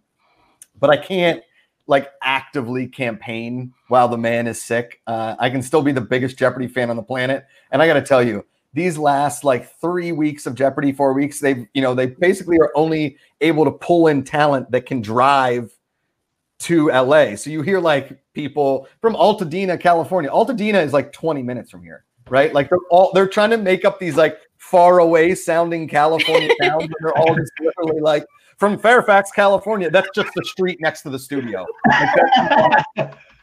but I can't like actively campaign while the man is sick. Uh, I can still be the biggest Jeopardy fan on the planet. And I got to tell you, these last like three weeks of Jeopardy, four weeks, they've, you know, they basically are only able to pull in talent that can drive to LA. So you hear like people from Altadena, California. Altadena is like 20 minutes from here, right? Like they're all they're trying to make up these like far away sounding California towns, and they're all just literally like from Fairfax, California. That's just the street next to the studio.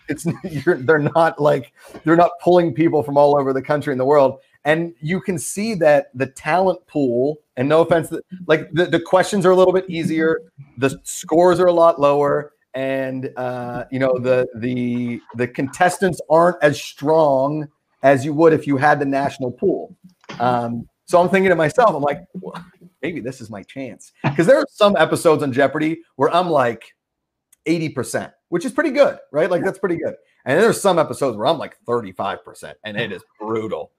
It's they're not like they're not pulling people from all over the country and the world. And you can see that the talent pool, and no offense, like the, the questions are a little bit easier, the scores are a lot lower, and uh, you know the the the contestants aren't as strong as you would if you had the national pool. Um, so I'm thinking to myself, I'm like, maybe this is my chance because there are some episodes on Jeopardy where I'm like 80%, which is pretty good, right? Like that's pretty good. And there's some episodes where I'm like 35%, and it is brutal.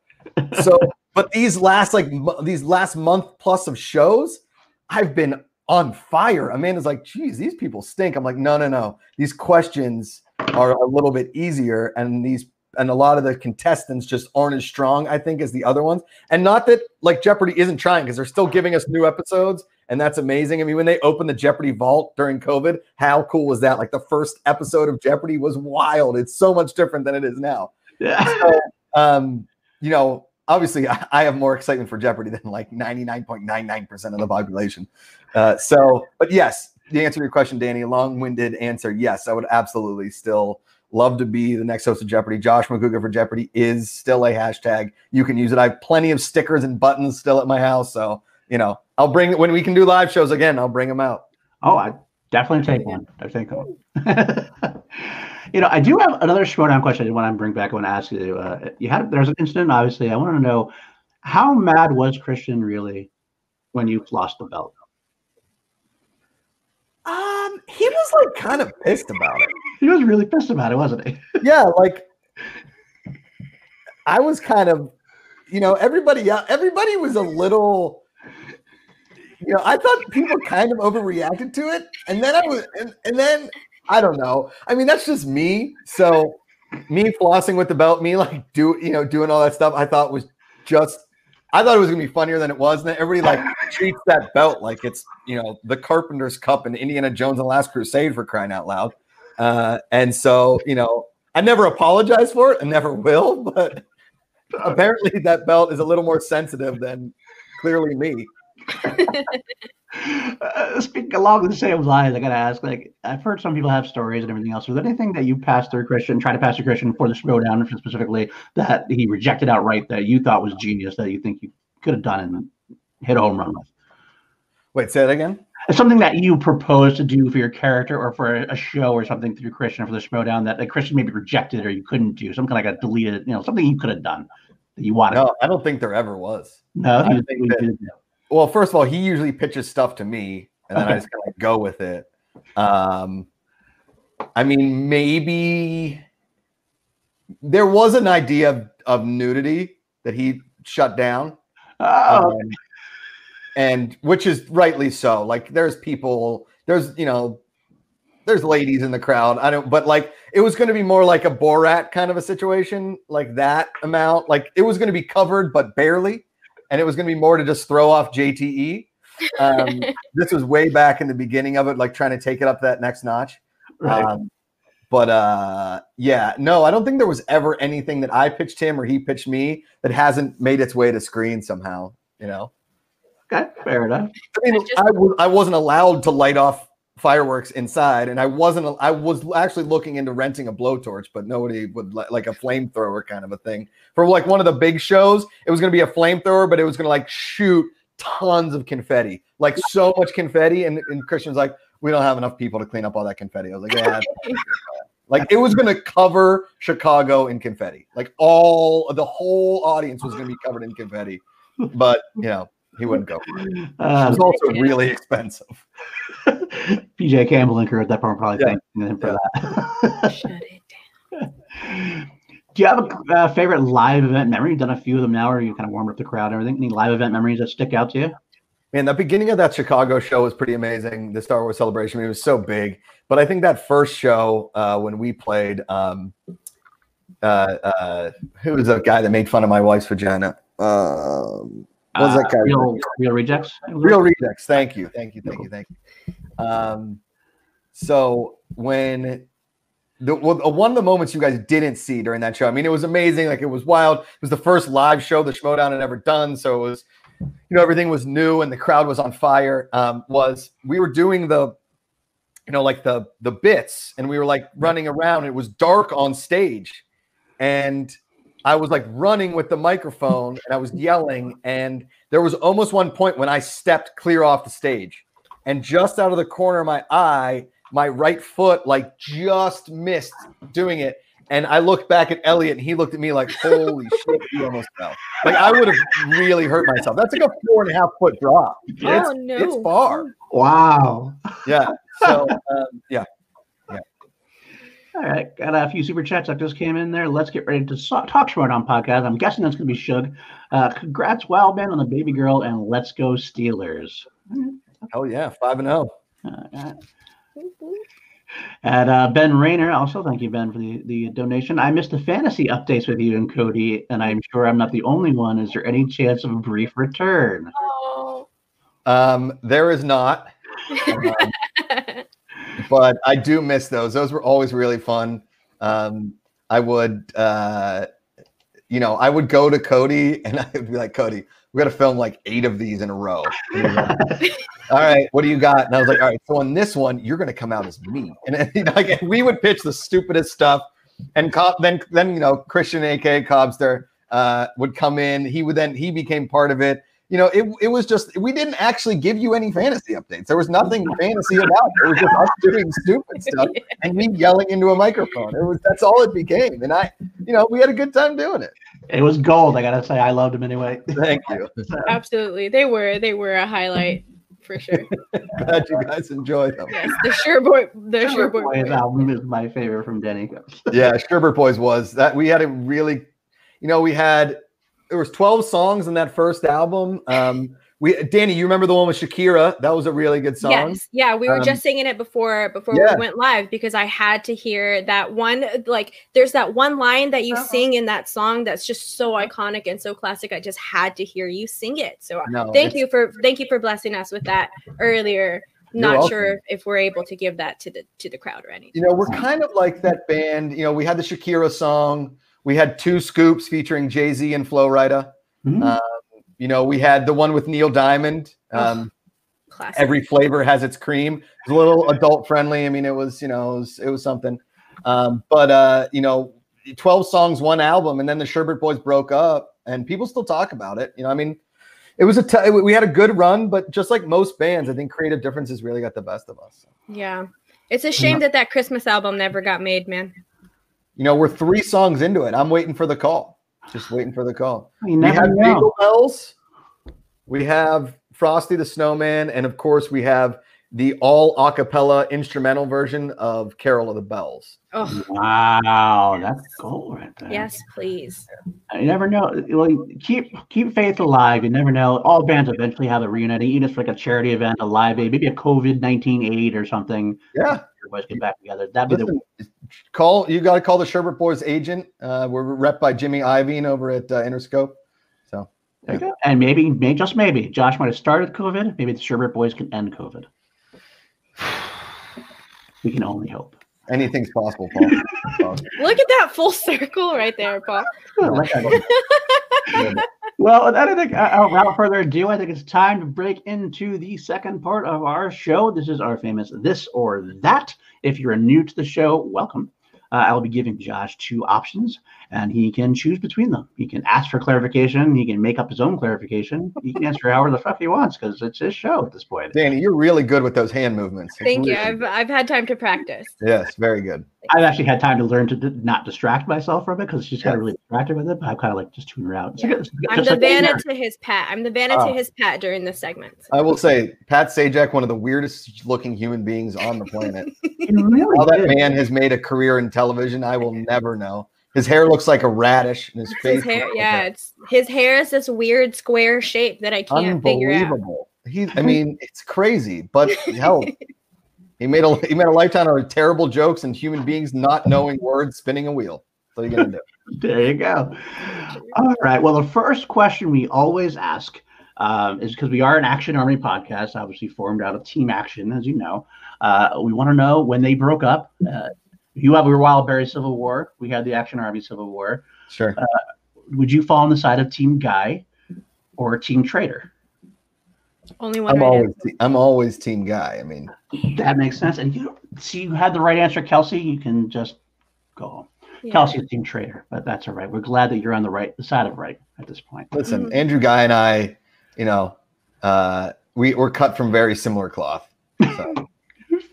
So, but these last like mo- these last month plus of shows, I've been on fire. Amanda's like, geez, these people stink. I'm like, no, no, no. These questions are a little bit easier, and these and a lot of the contestants just aren't as strong, I think, as the other ones. And not that like Jeopardy isn't trying because they're still giving us new episodes, and that's amazing. I mean, when they opened the Jeopardy vault during COVID, how cool was that? Like the first episode of Jeopardy was wild. It's so much different than it is now. yeah. So, um, you know, obviously, I, have more excitement for Jeopardy than like 99.99% of the population. Uh, so, but yes, the answer to your question, Danny, long-winded answer. Yes, I would absolutely still love to be the next host of Jeopardy. Josh Macuga for Jeopardy is still a hashtag. You can use it. I have plenty of stickers and buttons still at my house. So, you know, I'll bring when we can do live shows again. I'll bring them out. Oh, I definitely take one. I take one. you know, I do have another Schmoedown question. I want to bring back. I want to ask you. Uh, you had there's an incident. Obviously, I want to know how mad was Christian really when you lost the belt? Um, he was like kind of pissed about it. He was really pissed about it, wasn't he? yeah, like I was kind of, you know, everybody everybody was a little, you know, I thought people kind of overreacted to it, and then I was, and, and then I don't know. I mean, that's just me. So me flossing with the belt, me like do, you know, doing all that stuff. I thought was just. I thought it was gonna be funnier than it was. And everybody like treats that belt like it's you know the Carpenter's Cup and Indiana Jones and the Last Crusade for crying out loud. Uh, and so, you know, I never apologize for it and never will, but apparently that belt is a little more sensitive than clearly me. Uh, speaking along the same lines, I gotta ask. Like, I've heard some people have stories and everything else. Was there anything that you passed through Christian, tried to pass through Christian for the Schmoedown specifically, that he rejected outright that you thought was genius, that you think you could have done and hit a home run with? Wait, say that again. something that you proposed to do for your character or for a show or something through Christian for the Schmoedown that like Christian maybe rejected or you couldn't do, something like a deleted, you know, something you could have done that you wanted. No, I don't think there ever was. no, I think that-. Well, first of all, he usually pitches stuff to me, and then I just kind of go with it. Um, I mean, maybe there was an idea of, of nudity that he shut down. Oh, Um, and which is rightly so. Like there's people, there's you know, there's ladies in the crowd. I don't, but like it was going to be more like a Borat kind of a situation, like that amount. Like it was going to be covered, but barely, and it was going to be more to just throw off JTE. Um, this was way back in the beginning of it, like trying to take it up that next notch. Right. Um, but uh, yeah, no, I don't think there was ever anything that I pitched him or he pitched me that hasn't made its way to screen somehow. You know, okay, fair enough. I mean, I just- I, w- I wasn't allowed to light off fireworks inside, and I wasn't. I was actually looking into renting a blowtorch, but nobody would li- like a flamethrower kind of a thing for like one of the big shows. It was going to be a flamethrower, but it was going to like shoot tons of confetti, like so much confetti, and, and Christian's like, we don't have enough people to clean up all that confetti. I was like, yeah. Like it was going to cover Chicago in confetti. Like all the whole audience was going to be covered in confetti. But you know, he wouldn't go. For it. It Uh, was also really expensive. PJ Campbell and crew at that point probably Yeah. thanking him for that. Shut it down. Do you have a uh, favorite live event memory? You've done a few of them now, or you kind of warmed up the crowd and everything. Any live event memories that stick out to you? Man, the beginning of that Chicago show was pretty amazing. The Star Wars celebration, I mean, it was so big. But I think that first show uh, when we played, um, uh, uh, who was the guy that made fun of my wife's vagina? Um, what was that Uh, guy? Real, real rejects. Real Rejects. Thank you. Thank you. Thank you. Thank you. Um, so when the well, uh, one of the moments you guys didn't see during that show, I mean, it was amazing. Like it was wild. It was the first live show the Schmoedown had ever done. So it was, you know, everything was new and the crowd was on fire. Um, was we were doing the, you know, like the the bits, and we were like running around. It was dark on stage, and I was like running with the microphone and I was yelling. And there was almost one point when I stepped clear off the stage, and just out of the corner of my eye, my right foot like just missed doing it. And I looked back at Elliot and he looked at me like, holy shit, you almost fell. Like I would have really hurt myself. That's like a four and a half foot drop. Oh, It's, no. it's far. Wow. Yeah. So um, yeah. All right, got a few super chats that just came in there. Let's get ready to so- talk on podcast. I'm guessing that's going to be Shug. Uh, congrats, Wild Man, on the baby girl, and let's go Steelers. Oh yeah. Five and oh. Uh, and uh, Ben Rayner, also thank you, Ben, for the, the donation. I missed the fantasy updates with you and Cody, and I'm sure I'm not the only one. Is there any chance of a brief return? Oh. Um, there is not. Um, but I do miss those. Those were always really fun. Um, I would, uh, you know, I would go to Cody and I would be like, Cody, we got to film like eight of these in a row. Like, all right, what do you got? And I was like, all right, so on this one, you're going to come out as me. And know, like, we would pitch the stupidest stuff. And Cobb, then, then you know, Christian, aka Cobster, uh, would come in. He would then he became part of it you know, it, it was just we didn't actually give you any fantasy updates. There was nothing fantasy about it. It was just us doing stupid stuff and me yelling into a microphone. It was that's all it became. And I, you know, we had a good time doing it. It was gold. I gotta say, I loved him anyway. Thank you. Absolutely. They were they were a highlight for sure. Glad you guys enjoyed them. Yes. The sure boy the sure boy. Boys album is my favorite from Denny. Yeah, Sherbert Boys was that we had a really, you know, we had there was 12 songs in that first album. Um, we Danny, you remember the one with Shakira? That was a really good song. Yes. Yeah, we were Um, just singing it before before yeah. we went live because I had to hear that one like there's that one line that you Uh-huh. sing in that song that's just so iconic and so classic. I just had to hear you sing it. So No, thank you for thank you for blessing us with that earlier. Not welcome. sure if we're able to give that to the to the crowd or anything. You know, we're kind of like that band. You know, we had the Shakira song. We had two scoops featuring Jay Z and Flo Rida. Mhm. Um, you know, we had the one with Neil Diamond. Um, Classic. every flavor has its cream. It's a little adult friendly. I mean, it was, you know, it was, it was something. Um, but uh, you know, 12 songs, one album, and then the Sherbert Boys broke up, and people still talk about it. You know, I mean, it was a t- we had a good run, but just like most bands, I think creative differences really got the best of us. yeah. It's a shame that that Christmas album never got made, man. You know, we're three songs into it. I'm waiting for the call. Just waiting for the call. We have know. Jingle Bells. We have Frosty the Snowman, and of course, we have the all a cappella instrumental version of Carol of the Bells. Oh, Wow, that's cool right there. yes, please. You never know. Well, keep keep faith alive. You never know. All bands eventually have a reuniting, even if it's like a charity event, a live aid, maybe a COVID nineteen aid or something. Yeah, Boys get back together. That'd be the Listen, call you got to call the Sherbert Boys agent. Uh, we're rep by Jimmy Iovine over at uh, Interscope. So There you go. And maybe, may just maybe, Josh might have started COVID. Maybe the Sherbert boys can end COVID. We can only hope. anything's possible, Paul. Look at that full circle right there, Paul. well, I think uh, without further ado, I think it's time to break into the second part of our show. This is our famous this or that. If you're new to the show, welcome. Uh, I will be giving Josh two options, and he can choose between them. He can ask for clarification. He can make up his own clarification. He can answer however the fuck he wants because it's his show at this point. Danny, you're really good with those hand movements. Thank you. Really I've good. I've had time to practice. Yes, very good. I've actually had time to learn to d- not distract myself from it because she's kind Yes. of really distracted with it. But I'm kind of like just tune her out. Yeah. like- I'm just the like Vanna to his Pat. I'm the Vanna Oh. to ah. his Pat during this segment. I will say, Pat Sajak, one of the weirdest looking human beings on the planet. It really How that is. man has made a career in television, I will never know. His hair looks like a radish, and his face. His hair, looks like yeah, a- it's his hair is this weird square shape that I can't figure out. unbelievable. He, I mean, it's crazy, but hell, he made a he made a lifetime of terrible jokes and human beings not knowing words, spinning a wheel. What are you gonna do? There you go. All right. Well, the first question we always ask um, is because we are an Action Army podcast, obviously formed out of Team Action, as you know. Uh, we want to know when they broke up. Uh, you have your Wildberry Civil War. We had the Action Army Civil War. Sure. Would you fall on the side of Team Guy or Team Traitor? Only one I'm right always I'm always team guy. I mean, That makes sense. And you see, you had the right answer, Kelsey. You can just go home. Yeah. Kelsey is Team Traitor, but that's all right. We're glad that you're on the right the side of right at this point. listen, Mhm. Andrew Guy and I, you know, uh, we we're cut from very similar cloth. So,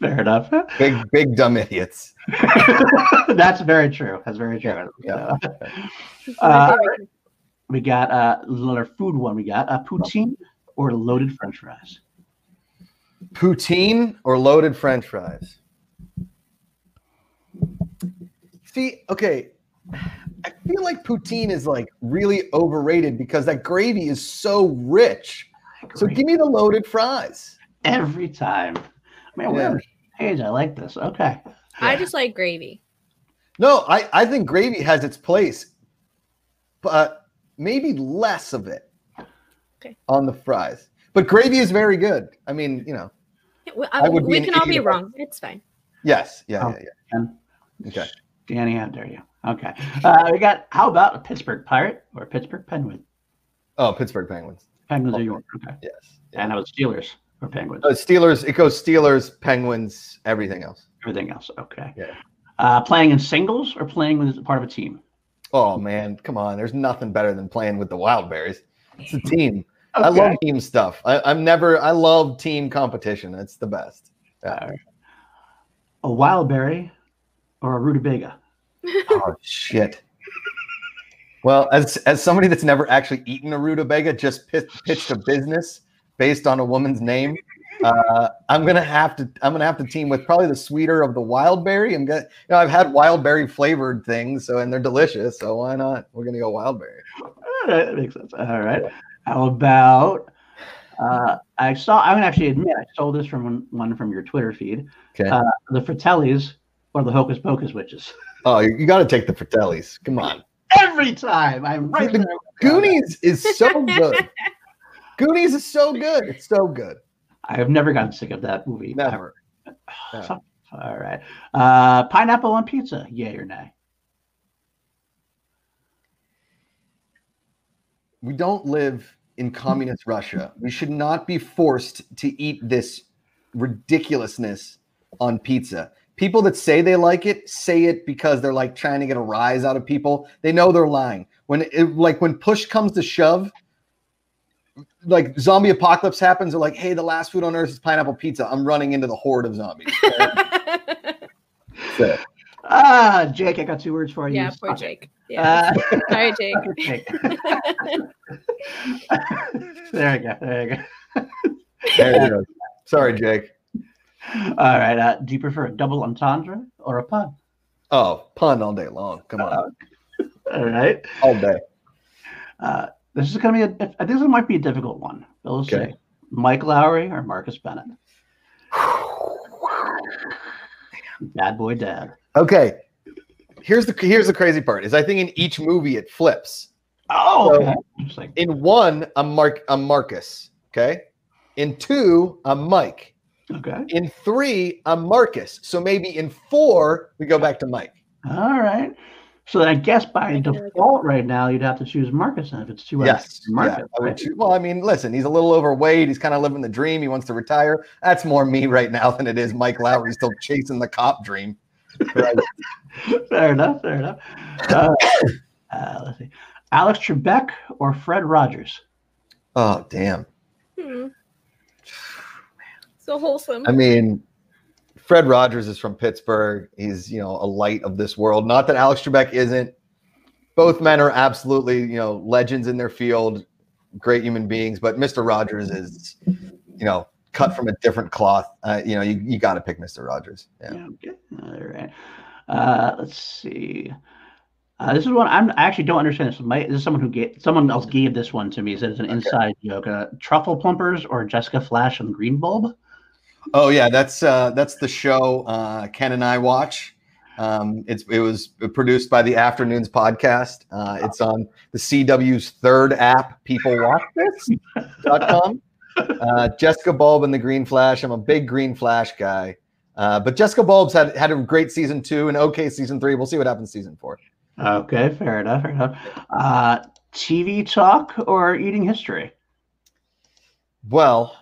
Fair enough. big big dumb idiots. That's very true. That's very true. Yeah. It's Uh, we got uh, another food one. We got uh, poutine or loaded French fries. Poutine or loaded French fries? See, okay, I feel like poutine is like really overrated because that gravy is so rich. So give me the loaded fries. every time. Man, we're Yeah. on the page. I like this. Okay. I just like gravy. No, I, I think gravy has its place, but maybe less of it Okay. on the fries. But gravy is very good. I mean, you know, We, I would we can all be idiot. wrong. It's fine. yes, yeah, Oh. yeah, yeah. Okay. Danny, how dare you? Okay. Uh, we got, how about a Pittsburgh Pirate or a Pittsburgh Penguin? Oh, Pittsburgh Penguins. Penguins are yours. Okay. Yes. And I was Steelers or Penguins. Uh, Steelers. It goes Steelers, Penguins, everything else. Everything else. Okay. Yeah. Uh, playing in singles or playing with part of a team? Oh man, come on! There's nothing better than playing with the Wildberries. It's a team. I love team stuff. I, I'm never. I love team competition. It's the best. Uh, a Wildberry or a rutabaga? Oh shit. Well, as as somebody that's never actually eaten a rutabaga, just pit, pitched a business based on a woman's name. Uh, I'm gonna have to. I'm gonna have to team with probably the sweeter of the wild berry. I'm gonna. You know, I've had wild berry flavored things, so and they're delicious. So why not? We're gonna go wild berry. All right, that makes sense. All right. How about? Uh, I saw. I'm gonna actually admit I stole this from one, one from your Twitter feed. Okay. Uh, the Fratellis or the Hocus Pocus witches. Oh, you, you got to take the Fratellis. Come on. Every time I'm right The. Goonies is so good. Goonies is so good. It's so good. I have never gotten sick of that movie Never. ever. Never. All right. Uh, pineapple on pizza, yay or nay? We don't live in communist Russia. We should not be forced to eat this ridiculousness on pizza. People that say they like it say it because they're like trying to get a rise out of people. They know they're lying. When it, like when push comes to shove, like zombie apocalypse happens, they're like, "Hey, the last food on earth is pineapple pizza." I'm running into the horde of zombies. So, Ah, Jake, I got two words for you. yeah, poor Suck. Jake. Yeah. Uh, Sorry, Jake. Jake. there you go. There you go. there you go. Sorry, Jake. All right. Uh, do you prefer a double entendre or a pun? Oh, pun all day long. Come on, All right. all day. Uh, this is going to be a. I think this might be a difficult one. We'll Okay. see. Mike Lowrey or Marcus Burnett? Bad boy dad. Okay. Here's the here's the crazy part is I think in each movie it flips. Oh, okay. In one, I'm Mark I'm Marcus. Okay. In two, I'm Mike. okay. In three, I'm Marcus. So maybe in four, we go back to Mike. All right. So then I guess by I feel like default right now you'd have to choose Marcus then if it's two out of Yes. three Yeah, Marcus. I would right? choose- well, I mean, listen, he's a little overweight. He's kind of living the dream. He wants to retire. That's more me right now than it is Mike Lowrey still chasing the cop dream. Right. fair enough. Fair enough. Uh, uh, let's see. Alex Trebek or Fred Rogers? oh, damn. Hmm. So wholesome. I mean, Fred Rogers is from Pittsburgh. He's, you know, a light of this world. Not that Alex Trebek isn't. Both men are absolutely, you know, legends in their field, great human beings. But Mr. Rogers is, you know, cut from a different cloth. Uh, you know, you, you got to pick Mr. Rogers. Yeah. Yeah, okay. All right. Uh, let's see. Uh, this is one I'm I actually don't understand. This, My, this is someone who gave someone else gave this one to me. He said it's an inside joke. Uh, truffle plumpers or Jessica Flash and Green Bulb? Oh yeah, that's uh, that's the show uh, Ken and I watch. Um, it's it was produced by the Afternoons podcast. Uh, it's on the CW's third app, peoplewatchthis.com. Uh, Jessica Bulb and the Green Flash. I'm a big Green Flash guy. Uh, but Jessica Bulb's had had a great season two and okay season three. We'll see what happens season four. Okay, fair enough. Fair enough. Uh, TV talk or eating history? Well,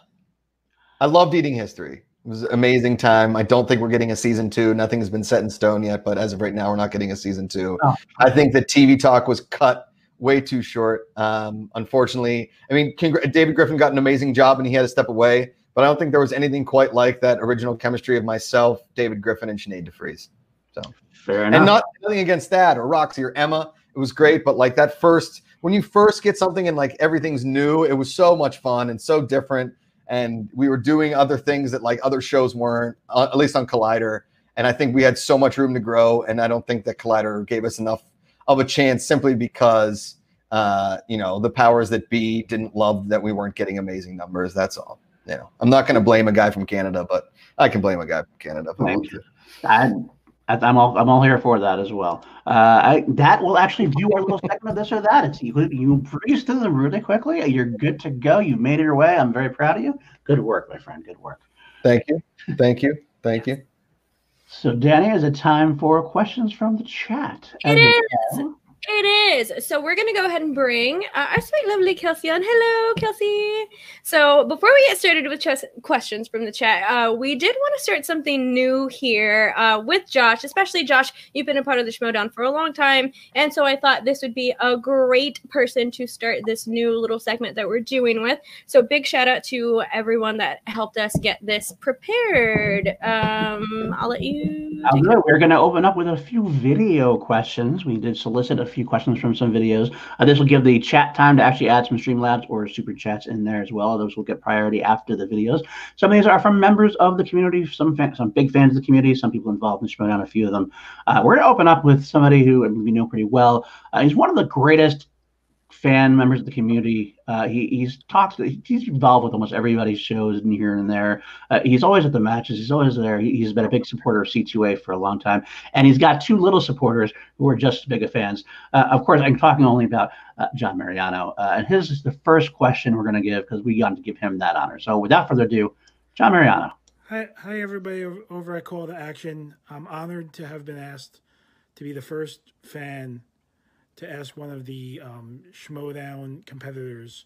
I loved eating history. It was an amazing time. I don't think we're getting a season two. Nothing has been set in stone yet, but as of right now, we're not getting a season two. Oh. I think the TV talk was cut way too short. Um, unfortunately, I mean, congr- David Griffin got an amazing job and he had to step away, but I don't think there was anything quite like that original chemistry of myself, David Griffin, and Sinead de Vries. So fair enough. And not nothing against that or Roxy or Emma. It was great, but like that first, when you first get something and like everything's new, it was so much fun and so different. And we were doing other things that like other shows weren't, uh, at least on Collider. And I think we had so much room to grow. And I don't think that Collider gave us enough of a chance simply because, uh, you know, the powers that be didn't love that we weren't getting amazing numbers. That's all. You know, I'm not going to blame a guy from Canada, but I can blame a guy from Canada. Thank want to. I, I, I'm all I'm all here for that as well. Uh, I, that will actually do our little segment of this or that. It's you you breezed through them really quickly. You're good to go. You made it your way. I'm very proud of you. Good work, my friend. Good work. Thank you. Thank you. Thank you. So, Danny, is it time for questions from the chat? It As is. well? It is. So we're going to go ahead and bring uh, our sweet, lovely Kelsey on. Hello, Kelsey. So before we get started with chess questions from the chat, uh, we did want to start something new here uh, with Josh, especially Josh. You've been a part of the Schmoedown for a long time. And so I thought this would be a great person to start this new little segment that we're doing with. So big shout out to everyone that helped us get this prepared. Um, I'll let you. We're going to open up with a few video questions. We did solicit a few questions from some videos. Uh, this will give the chat time to actually add some Streamlabs or super chats in there as well. Those will get priority after the videos. Some of these are from members of the community, some fan, some big fans of the community, some people involved in Schmoedown, a few of them. Uh, we're going to open up with somebody who we know pretty well. Uh, he's one of the greatest fan members of the community. Uh, he he's talks he's involved with almost everybody's shows and here and there. Uh, he's always at the matches. He's always there. He, he's been a big supporter of C2A for a long time, and he's got two little supporters who are just as big of fans. Uh, of course, I'm talking only about uh, John Mariano, uh, and his is the first question we're going to give because we got to give him that honor. So, without further ado, John Mariano. Hi, hi, everybody over at Call to Action. I'm honored to have been asked to be the first fan to ask one of the um, Schmoedown competitors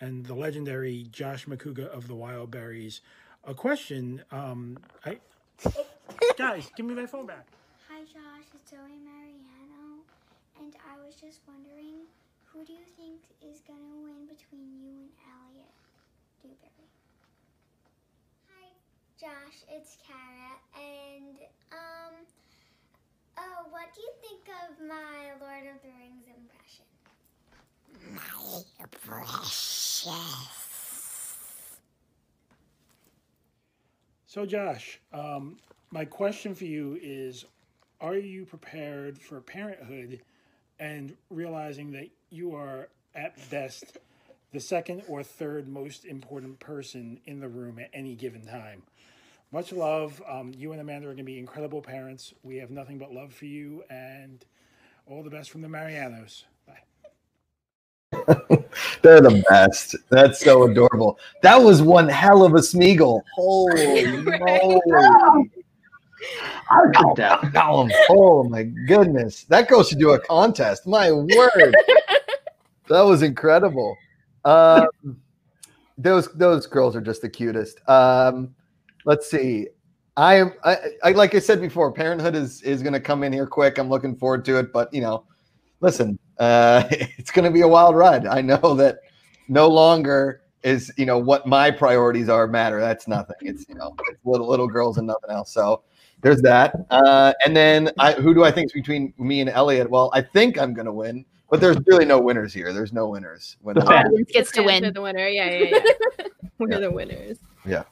and the legendary Josh Macuga of the Wild Berries a question. Um, I, oh, guys, give me my phone back. Hi Josh, it's Zoe Mariano, and I was just wondering, who do you think is gonna win between you and Elliot Dewberry? Hi Josh, it's Kara, and um, oh, what do you think of my Lord of the Rings impression? My precious. So, Josh, um, my question for you is Are you prepared for parenthood and realizing that you are, at best, the second or third most important person in the room at any given time? Much love. Um, you and Amanda are going to be incredible parents. We have nothing but love for you, and all the best from the Marianos. Bye. They're the best. That's so adorable. That was one hell of a Smeagol. Holy moly. I like that. Gollum. Oh my goodness. That girl should do a contest. My word. that was incredible. Um, those those girls are just the cutest. Um, let's see. I am I, I like I said before, parenthood is is gonna come in here quick. I'm looking forward to it, but you know, listen, uh, it's gonna be a wild ride. I know that no longer is you know what my priorities are matter. That's nothing. It's you know it's little little girls and nothing else. So there's that. Uh, and then I, who do I think is between me and Elliot? Well, I think I'm gonna win, but there's really no winners here. There's no winners. When The fan. Vince gets to Fans are win. the winner. Yeah, yeah, yeah. We're Yeah. the winners. Yeah.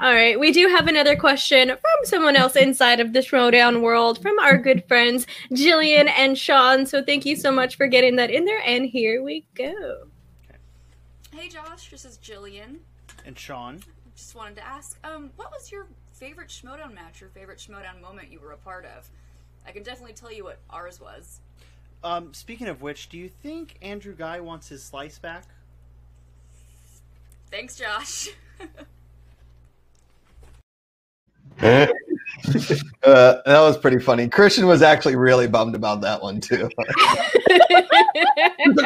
All right. We do have another question from someone else inside of the Schmoedown world from our good friends Jillian and Sean. So thank you so much for getting that in there. And here we go. Hey Josh, this is Jillian. And Sean, Just wanted to ask, um, what was your favorite Schmoedown match or favorite Schmoedown moment you were a part of? I can definitely tell you what ours was. um, speaking of which, do you think Andrew Guy wants his slice back? Thanks, Josh. uh, that was pretty funny. Christian was actually really bummed about that one too. I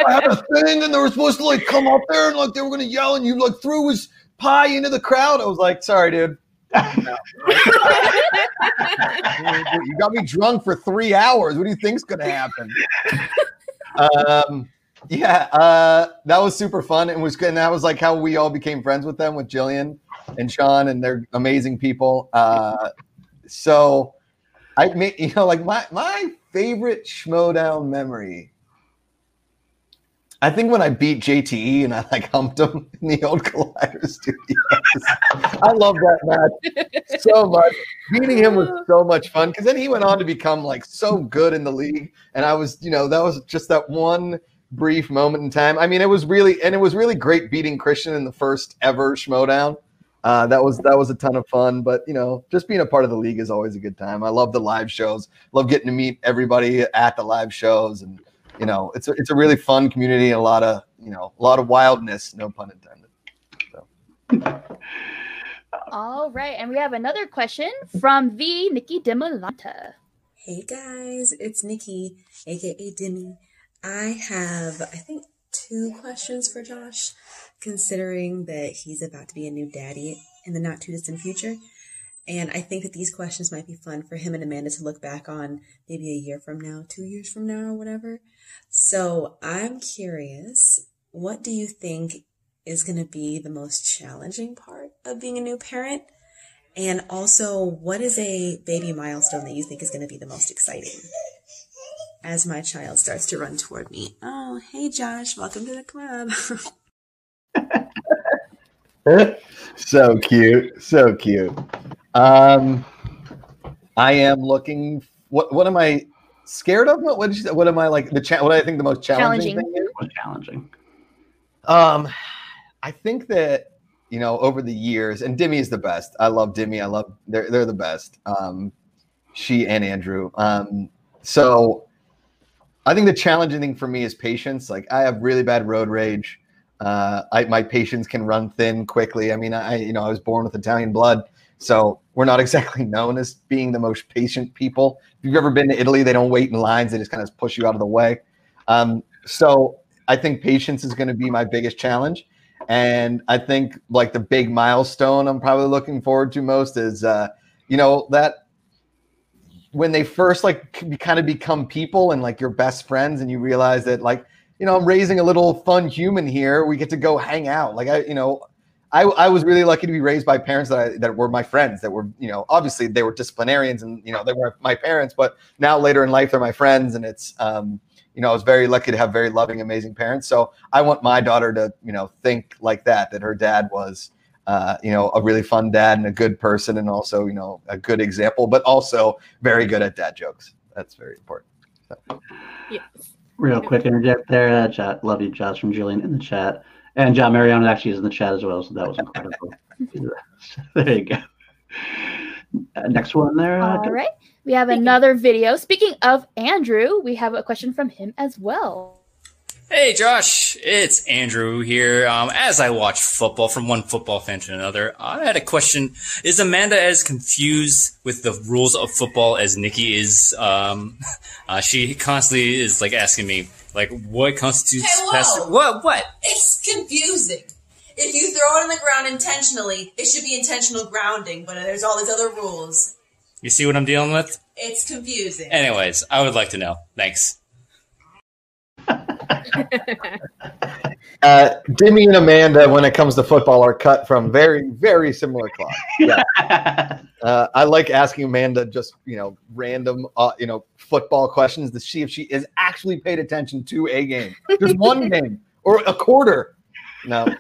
had a thing, and they were supposed to like come up there and like they were gonna yell, and you like threw his pie into the crowd. I was like, sorry, dude. you got me drunk for three hours. What do you think's gonna happen? um, yeah, uh, that was super fun. and was good. And that was like how we all became friends with them, with Jillian and Sean, and they're amazing people. Uh, so I mean, you know, like my my favorite Schmoedown memory. I think when I beat JTE and I like humped him in the old Collider studios. I love that match so much. Beating him was so much fun because then he went on to become like so good in the league. And I was, you know, that was just that one brief moment in time. I mean, it was really and it was really great beating Christian in the first ever Schmoedown. Uh, that was that was a ton of fun, but you know, just being a part of the league is always a good time. I love the live shows. Love getting to meet everybody at the live shows, and you know, it's a, it's a really fun community and a lot of you know a lot of wildness. No pun intended. So. All right, and we have another question from the Nikki Demolanta. Hey guys, it's Nikki, aka Demi. I have, I think, two questions for Josh, considering that he's about to be a new daddy in the not too distant future. And I think that these questions might be fun for him and Amanda to look back on maybe a year from now, two years from now, or whatever. So I'm curious, what do you think is going to be the most challenging part of being a new parent? And also, what is a baby milestone that you think is going to be the most exciting? As my child starts to run toward me. Oh, hey Josh, welcome to the club. so cute, so cute. Um, I am looking. What what am I scared of? What did you say? What am I like? The cha- what I think the most challenging, Challenging. thing is? Challenging. Um, I think that you know over the years, and Dimmy is the best. I love Dimmy. I love they're they're the best. Um, she and Andrew. Um, so I think the challenging thing for me is patience. Like I have really bad road rage. Uh, I, my patience can run thin quickly. I mean, I you know I was born with Italian blood, so we're not exactly known as being the most patient people. If you've ever been to Italy, they don't wait in lines; they just kind of push you out of the way. Um, so I think patience is going to be my biggest challenge, and I think like the big milestone I'm probably looking forward to most is uh, you know that when they first like kind of become people and like your best friends, and you realize that like you know, I'm raising a little fun human here. We get to go hang out. Like I, you know, I, I was really lucky to be raised by parents that I, that were my friends. That were, you know, obviously they were disciplinarians and you know they were my parents. But now later in life, they're my friends, and it's, um, you know, I was very lucky to have very loving, amazing parents. So I want my daughter to, you know, think like that. That her dad was, uh, you know, a really fun dad and a good person, and also, you know, a good example, but also very good at dad jokes. That's very important. Yes. Real quick interject there. Uh, chat, love you, Josh from Julian in the chat, and John Mariano actually is in the chat as well. So that was incredible. there you go. Uh, next one there. uh, All right. We have another video. Speaking of Andrew, we have a question from him as well. Hey Josh, it's Andrew here. Um, as I watch football from one football fan to another, I had a question. Is Amanda as confused with the rules of football as Nikki is? Um, uh, she constantly is like asking me, like, what constitutes Hey? What? What? It's confusing. If you throw it on the ground intentionally, it should be intentional grounding, but there's all these other rules. You see what I'm dealing with? It's confusing. Anyways, I would like to know. Thanks. Uh, Dimmy and Amanda, when it comes to football, are cut from very, very similar cloth. Yeah. uh, I like asking Amanda just you know random uh, you know football questions to see if she is actually paid attention to a game, just one game or a quarter. No,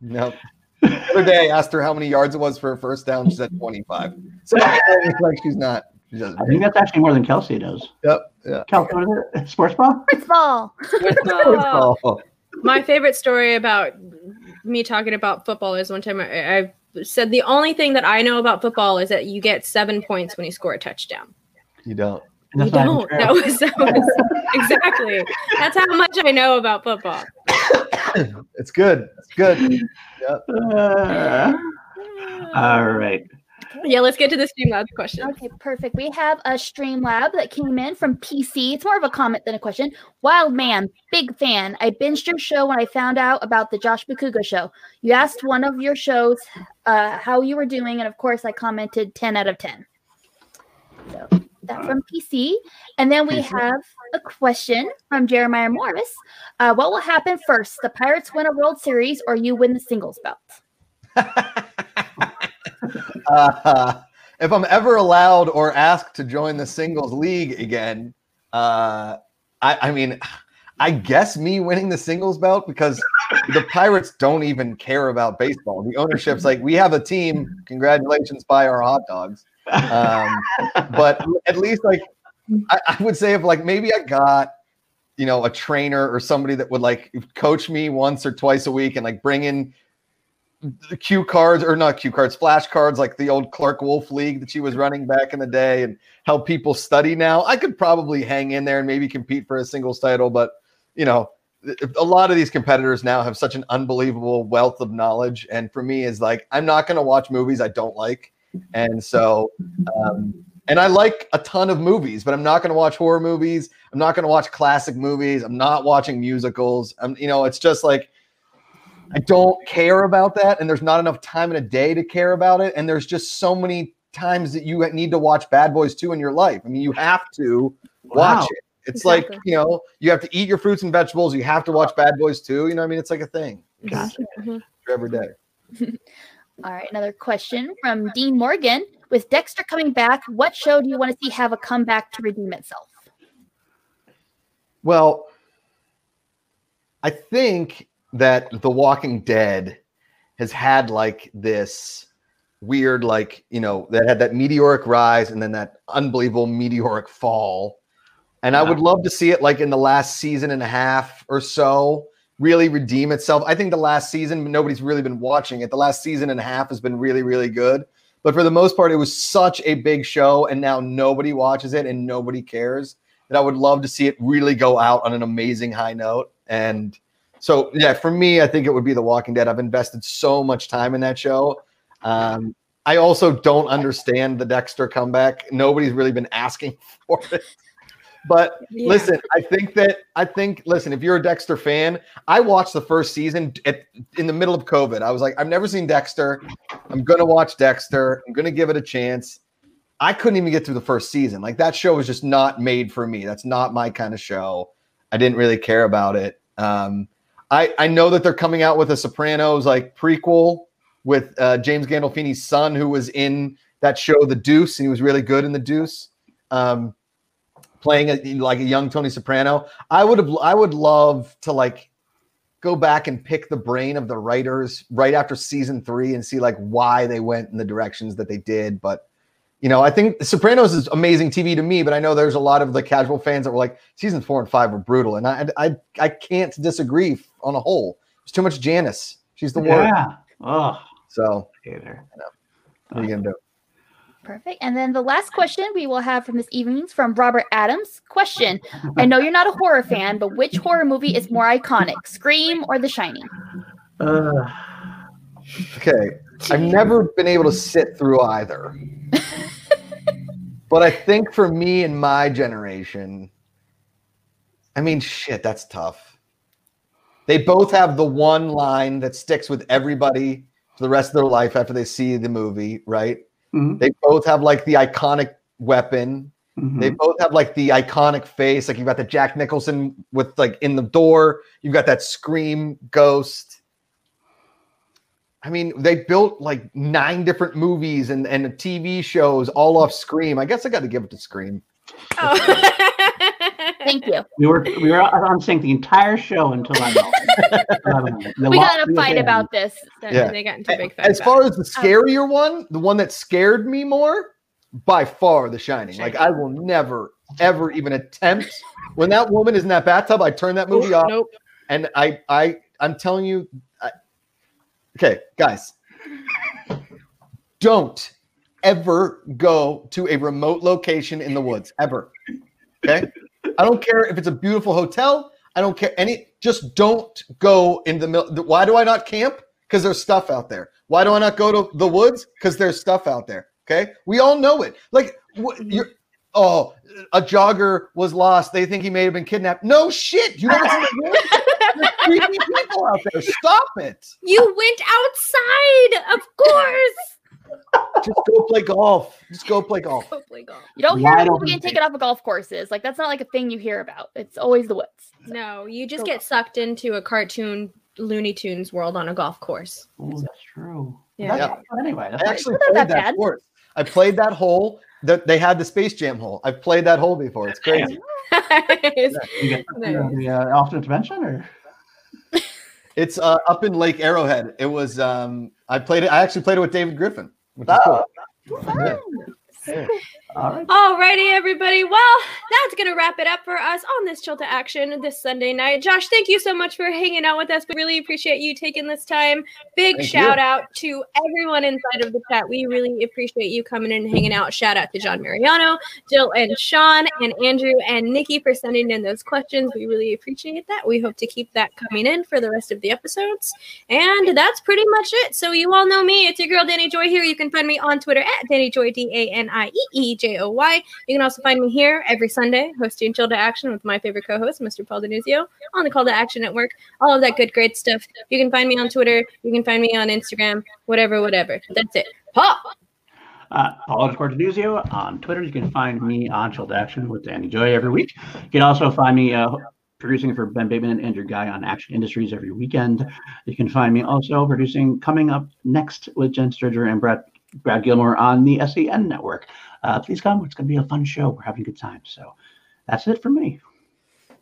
no. The other day, I asked her how many yards it was for a first down. She said twenty-five. So like she's not. She doesn't. I think that's actually more than Kelsey does. Yep. Yeah. Kelsey, what is it? Sports ball? Sports ball. Oh. My favorite story about me talking about football is one time I, I said the only thing that I know about football is that you get seven points when you score a touchdown. You don't. You don't. That was, that was exactly. That's how much I know about football. It's good. It's good. Yep. Uh, all right. Yeah, let's get to the Streamlabs question. Okay, perfect. We have a Streamlab that came in from PC. It's more of a comment than a question. Wild man, big fan. I binged your show when I found out about the Josh Macuga show. You asked one of your shows uh, how you were doing, and of course, I commented 10 out of 10. So that from PC. And then we PC. have a question from Jeremiah Morris. Uh, what will happen first? The Pirates win a World Series or you win the singles belt? Uh, if I'm ever allowed or asked to join the singles league again, uh, I, I mean, I guess me winning the singles belt because the Pirates don't even care about baseball. The ownership's like, we have a team. Congratulations, buy our hot dogs. Um, but at least, like, I, I would say if like maybe I got you know a trainer or somebody that would like coach me once or twice a week and like bring in the cue cards or not cue cards, flash cards like the old Clarke Wolfe League that she was running back in the day and how people study now. I could probably hang in there and maybe compete for a singles title, but you know, a lot of these competitors now have such an unbelievable wealth of knowledge. And for me, is like I'm not going to watch movies I don't like, and so. Um, and I like a ton of movies, but I'm not going to watch horror movies. I'm not going to watch classic movies. I'm not watching musicals. I'm, you know, it's just like I don't care about that, and there's not enough time in a day to care about it. And there's just so many times that you need to watch Bad Boys 2 in your life. I mean, you have to watch Wow. it. It's like, you know, you have to eat your fruits and vegetables. You have to watch Bad Boys 2. You know, what I mean, it's like a thing Mhm. every day. All right, another question from Dean Morgan. With Dexter coming back, what show do you want to see have a comeback to redeem itself? Well, I think that The Walking Dead has had like this weird, like, you know, that had that meteoric rise and then that unbelievable meteoric fall. And I would love to see it like in the last season and a half or so really redeem itself. I think the last season, nobody's really been watching it. The last season and a half has been really, really good. But for the most part, it was such a big show, and now nobody watches it and nobody cares that I would love to see it really go out on an amazing high note. And so, yeah, for me, I think it would be The Walking Dead. I've invested so much time in that show. Um, I also don't understand the Dexter comeback. Nobody's really been asking for it. But Yeah. listen, I think that I think listen, if you're a Dexter fan, I watched the first season at, in the middle of COVID. I was like, I've never seen Dexter. I'm gonna watch Dexter. I'm gonna give it a chance. I couldn't even get through the first season. Like that show was just not made for me. That's not my kind of show. I didn't really care about it. Um, I I know that they're coming out with a Sopranos like prequel with uh, James Gandolfini's son, who was in that show, The Deuce, and he was really good in The Deuce. Um, playing a, like a young Tony Soprano. I would have I would love to like go back and pick the brain of the writers right after season 3 and see like why they went in the directions that they did, but you know, I think Sopranos is amazing TV to me, but I know there's a lot of the casual fans that were like season 4 and 5 were brutal and I I I can't disagree on a whole. There's too much Janice. She's the worst. Yeah. Oh, So, hate her. what are you going to do? Perfect. And then the last question we will have from this evening is from Robert Adams. Question I know you're not a horror fan, but which horror movie is more iconic, Scream or The Shining? Uh, Okay. I've never been able to sit through either. but I think for me and my generation, I mean, shit, that's tough. They both have the one line that sticks with everybody for the rest of their life after they see the movie, right? Mhm. They both have like the iconic weapon. mhm. They both have like the iconic face. Like you've got the Jack Nicholson with like in the door. You've got that scream ghost. I mean, they built like nine different movies and, and TV shows all off Scream. I guess I got to give it to Scream. Oh. Thank you. We were we were on sync the entire show until I We got to fight about this. Yeah. They got into a big fight. As far as the scarier one, the one that scared me more, by far, The Shining. Like I will never, ever even attempt. When that woman is in that bathtub, I turn that movie off. Nope. And I, I, I'm telling you, I, okay, guys, don't ever go to a remote location in the woods ever. Okay, I don't care if it's a beautiful hotel. I don't care any. Just don't go in the middle. Why do I not camp? Because there's stuff out there. Why do I not go to the woods? Because there's stuff out there. Okay, we all know it. Like you're. Oh, a jogger was lost. They think he may have been kidnapped. No shit. You never seen creepy people out there. Stop it. You went outside, of course. Just go play golf. Just go play golf. Go play golf. You don't hear Wide about people open getting taken off of golf courses. Like that's not like a thing you hear about. It's always the woods. No, you just Go get sucked into a cartoon Looney Tunes world on a golf course. Oh, that's true. Yeah. That's- Anyway, that's I actually played that that course. I played that hole. That they had the Space Jam hole. I've played that hole before. It's crazy. Nice. you get Nice. the uh, alternate dimension, or It's uh, up in Lake Arrowhead. It was. Um, I played it. I actually played it with David Griffin, which is cool. Yeah. All right. Alrighty, everybody. Well, that's gonna wrap it up for us on this Chill to Action this Sunday night. Josh, thank you so much for hanging out with us. We really appreciate you taking this time. Big Thank shout you. out to everyone inside of the chat. We really appreciate you coming in and hanging out. Shout out to John Mariano, Jill and Sean, and Andrew and Nikki for sending in those questions. We really appreciate that. We hope to keep that coming in for the rest of the episodes. And that's pretty much it. So you all know me. It's your girl Danny Joy here. You can find me on Twitter at Danny Joy D A N I E E J O Y. You can also find me here every Sunday hosting Chill to Action with my favorite co-host, Mr. Paul Denuzio, on the Call to Action Network. All of that good, great stuff. You can find me on Twitter. You can find me on Instagram. Whatever, whatever. That's it. Paul. Uh, Paul underscore Denuzio on Twitter. You can find me on Chill to Action with Danny Joy every week. You can also find me uh, producing for Ben Bateman and Andrew Guy on Action Industries every weekend. You can find me also producing coming up next with Jen Sturger and Brad Brad Gilmore on the SEN network. Uh, please come. It's going to be a fun show. We're having a good time. So that's it for me.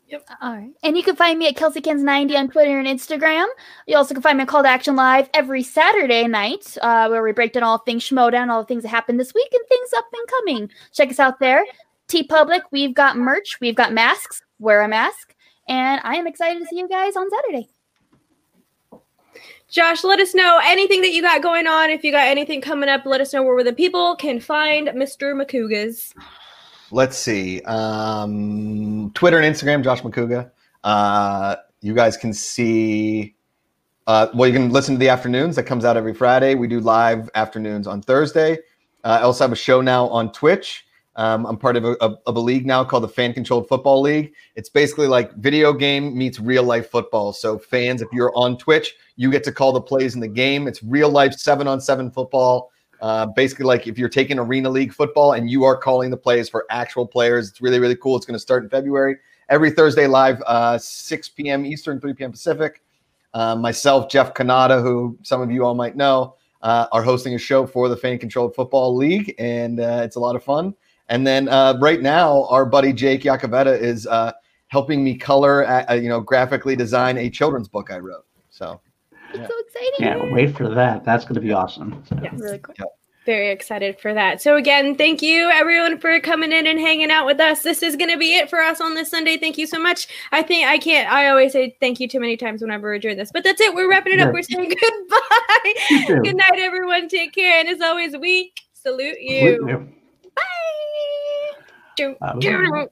Yep. All right. And you can find me at KelseyKens90 on Twitter and Instagram. You also can find me on Call to Action Live every Saturday night, uh, where we break down all things Schmoedown, all the things that happened this week, and things up and coming. Check us out there. TeePublic, we've got merch, we've got masks, wear a mask, and I am excited to see you guys on Saturday. Josh, let us know anything that you got going on. If you got anything coming up, let us know where the people can find Mr. Macuga's. Let's see. Um, Twitter and Instagram, Josh Macuga. Uh, you guys can see. Uh, well, you can listen to the afternoons that comes out every Friday. We do live afternoons on Thursday. Uh, I also have a show now on Twitch. Um, I'm part of a, of a league now called the Fan Controlled Football League. It's basically like video game meets real life football. So fans, if you're on Twitch, you get to call the plays in the game. It's real life seven on seven football. Uh, basically, like if you're taking arena league football and you are calling the plays for actual players, it's really really cool. It's going to start in February. Every Thursday live, uh, 6 p.m. Eastern, 3 p.m. Pacific. Uh, myself, Jeff Kanata, who some of you all might know, uh, are hosting a show for the Fan Controlled Football League, and uh, it's a lot of fun. And then uh, right now, our buddy Jake Yakavetta is uh, helping me color, uh, you know, graphically design a children's book I wrote. So It's so exciting. Can't wait for that. That's going to be awesome. So. Yes. Really cool. Very excited for that. So again, thank you everyone for coming in and hanging out with us. This is going to be it for us on this Sunday. Thank you so much. I think I can't. I always say thank you too many times whenever we're doing this, but that's it. We're wrapping it up. Yeah. We're saying goodbye. Good night, everyone. Take care, and as always, we Salute you. Salute you. Bye. Do, Uh, do.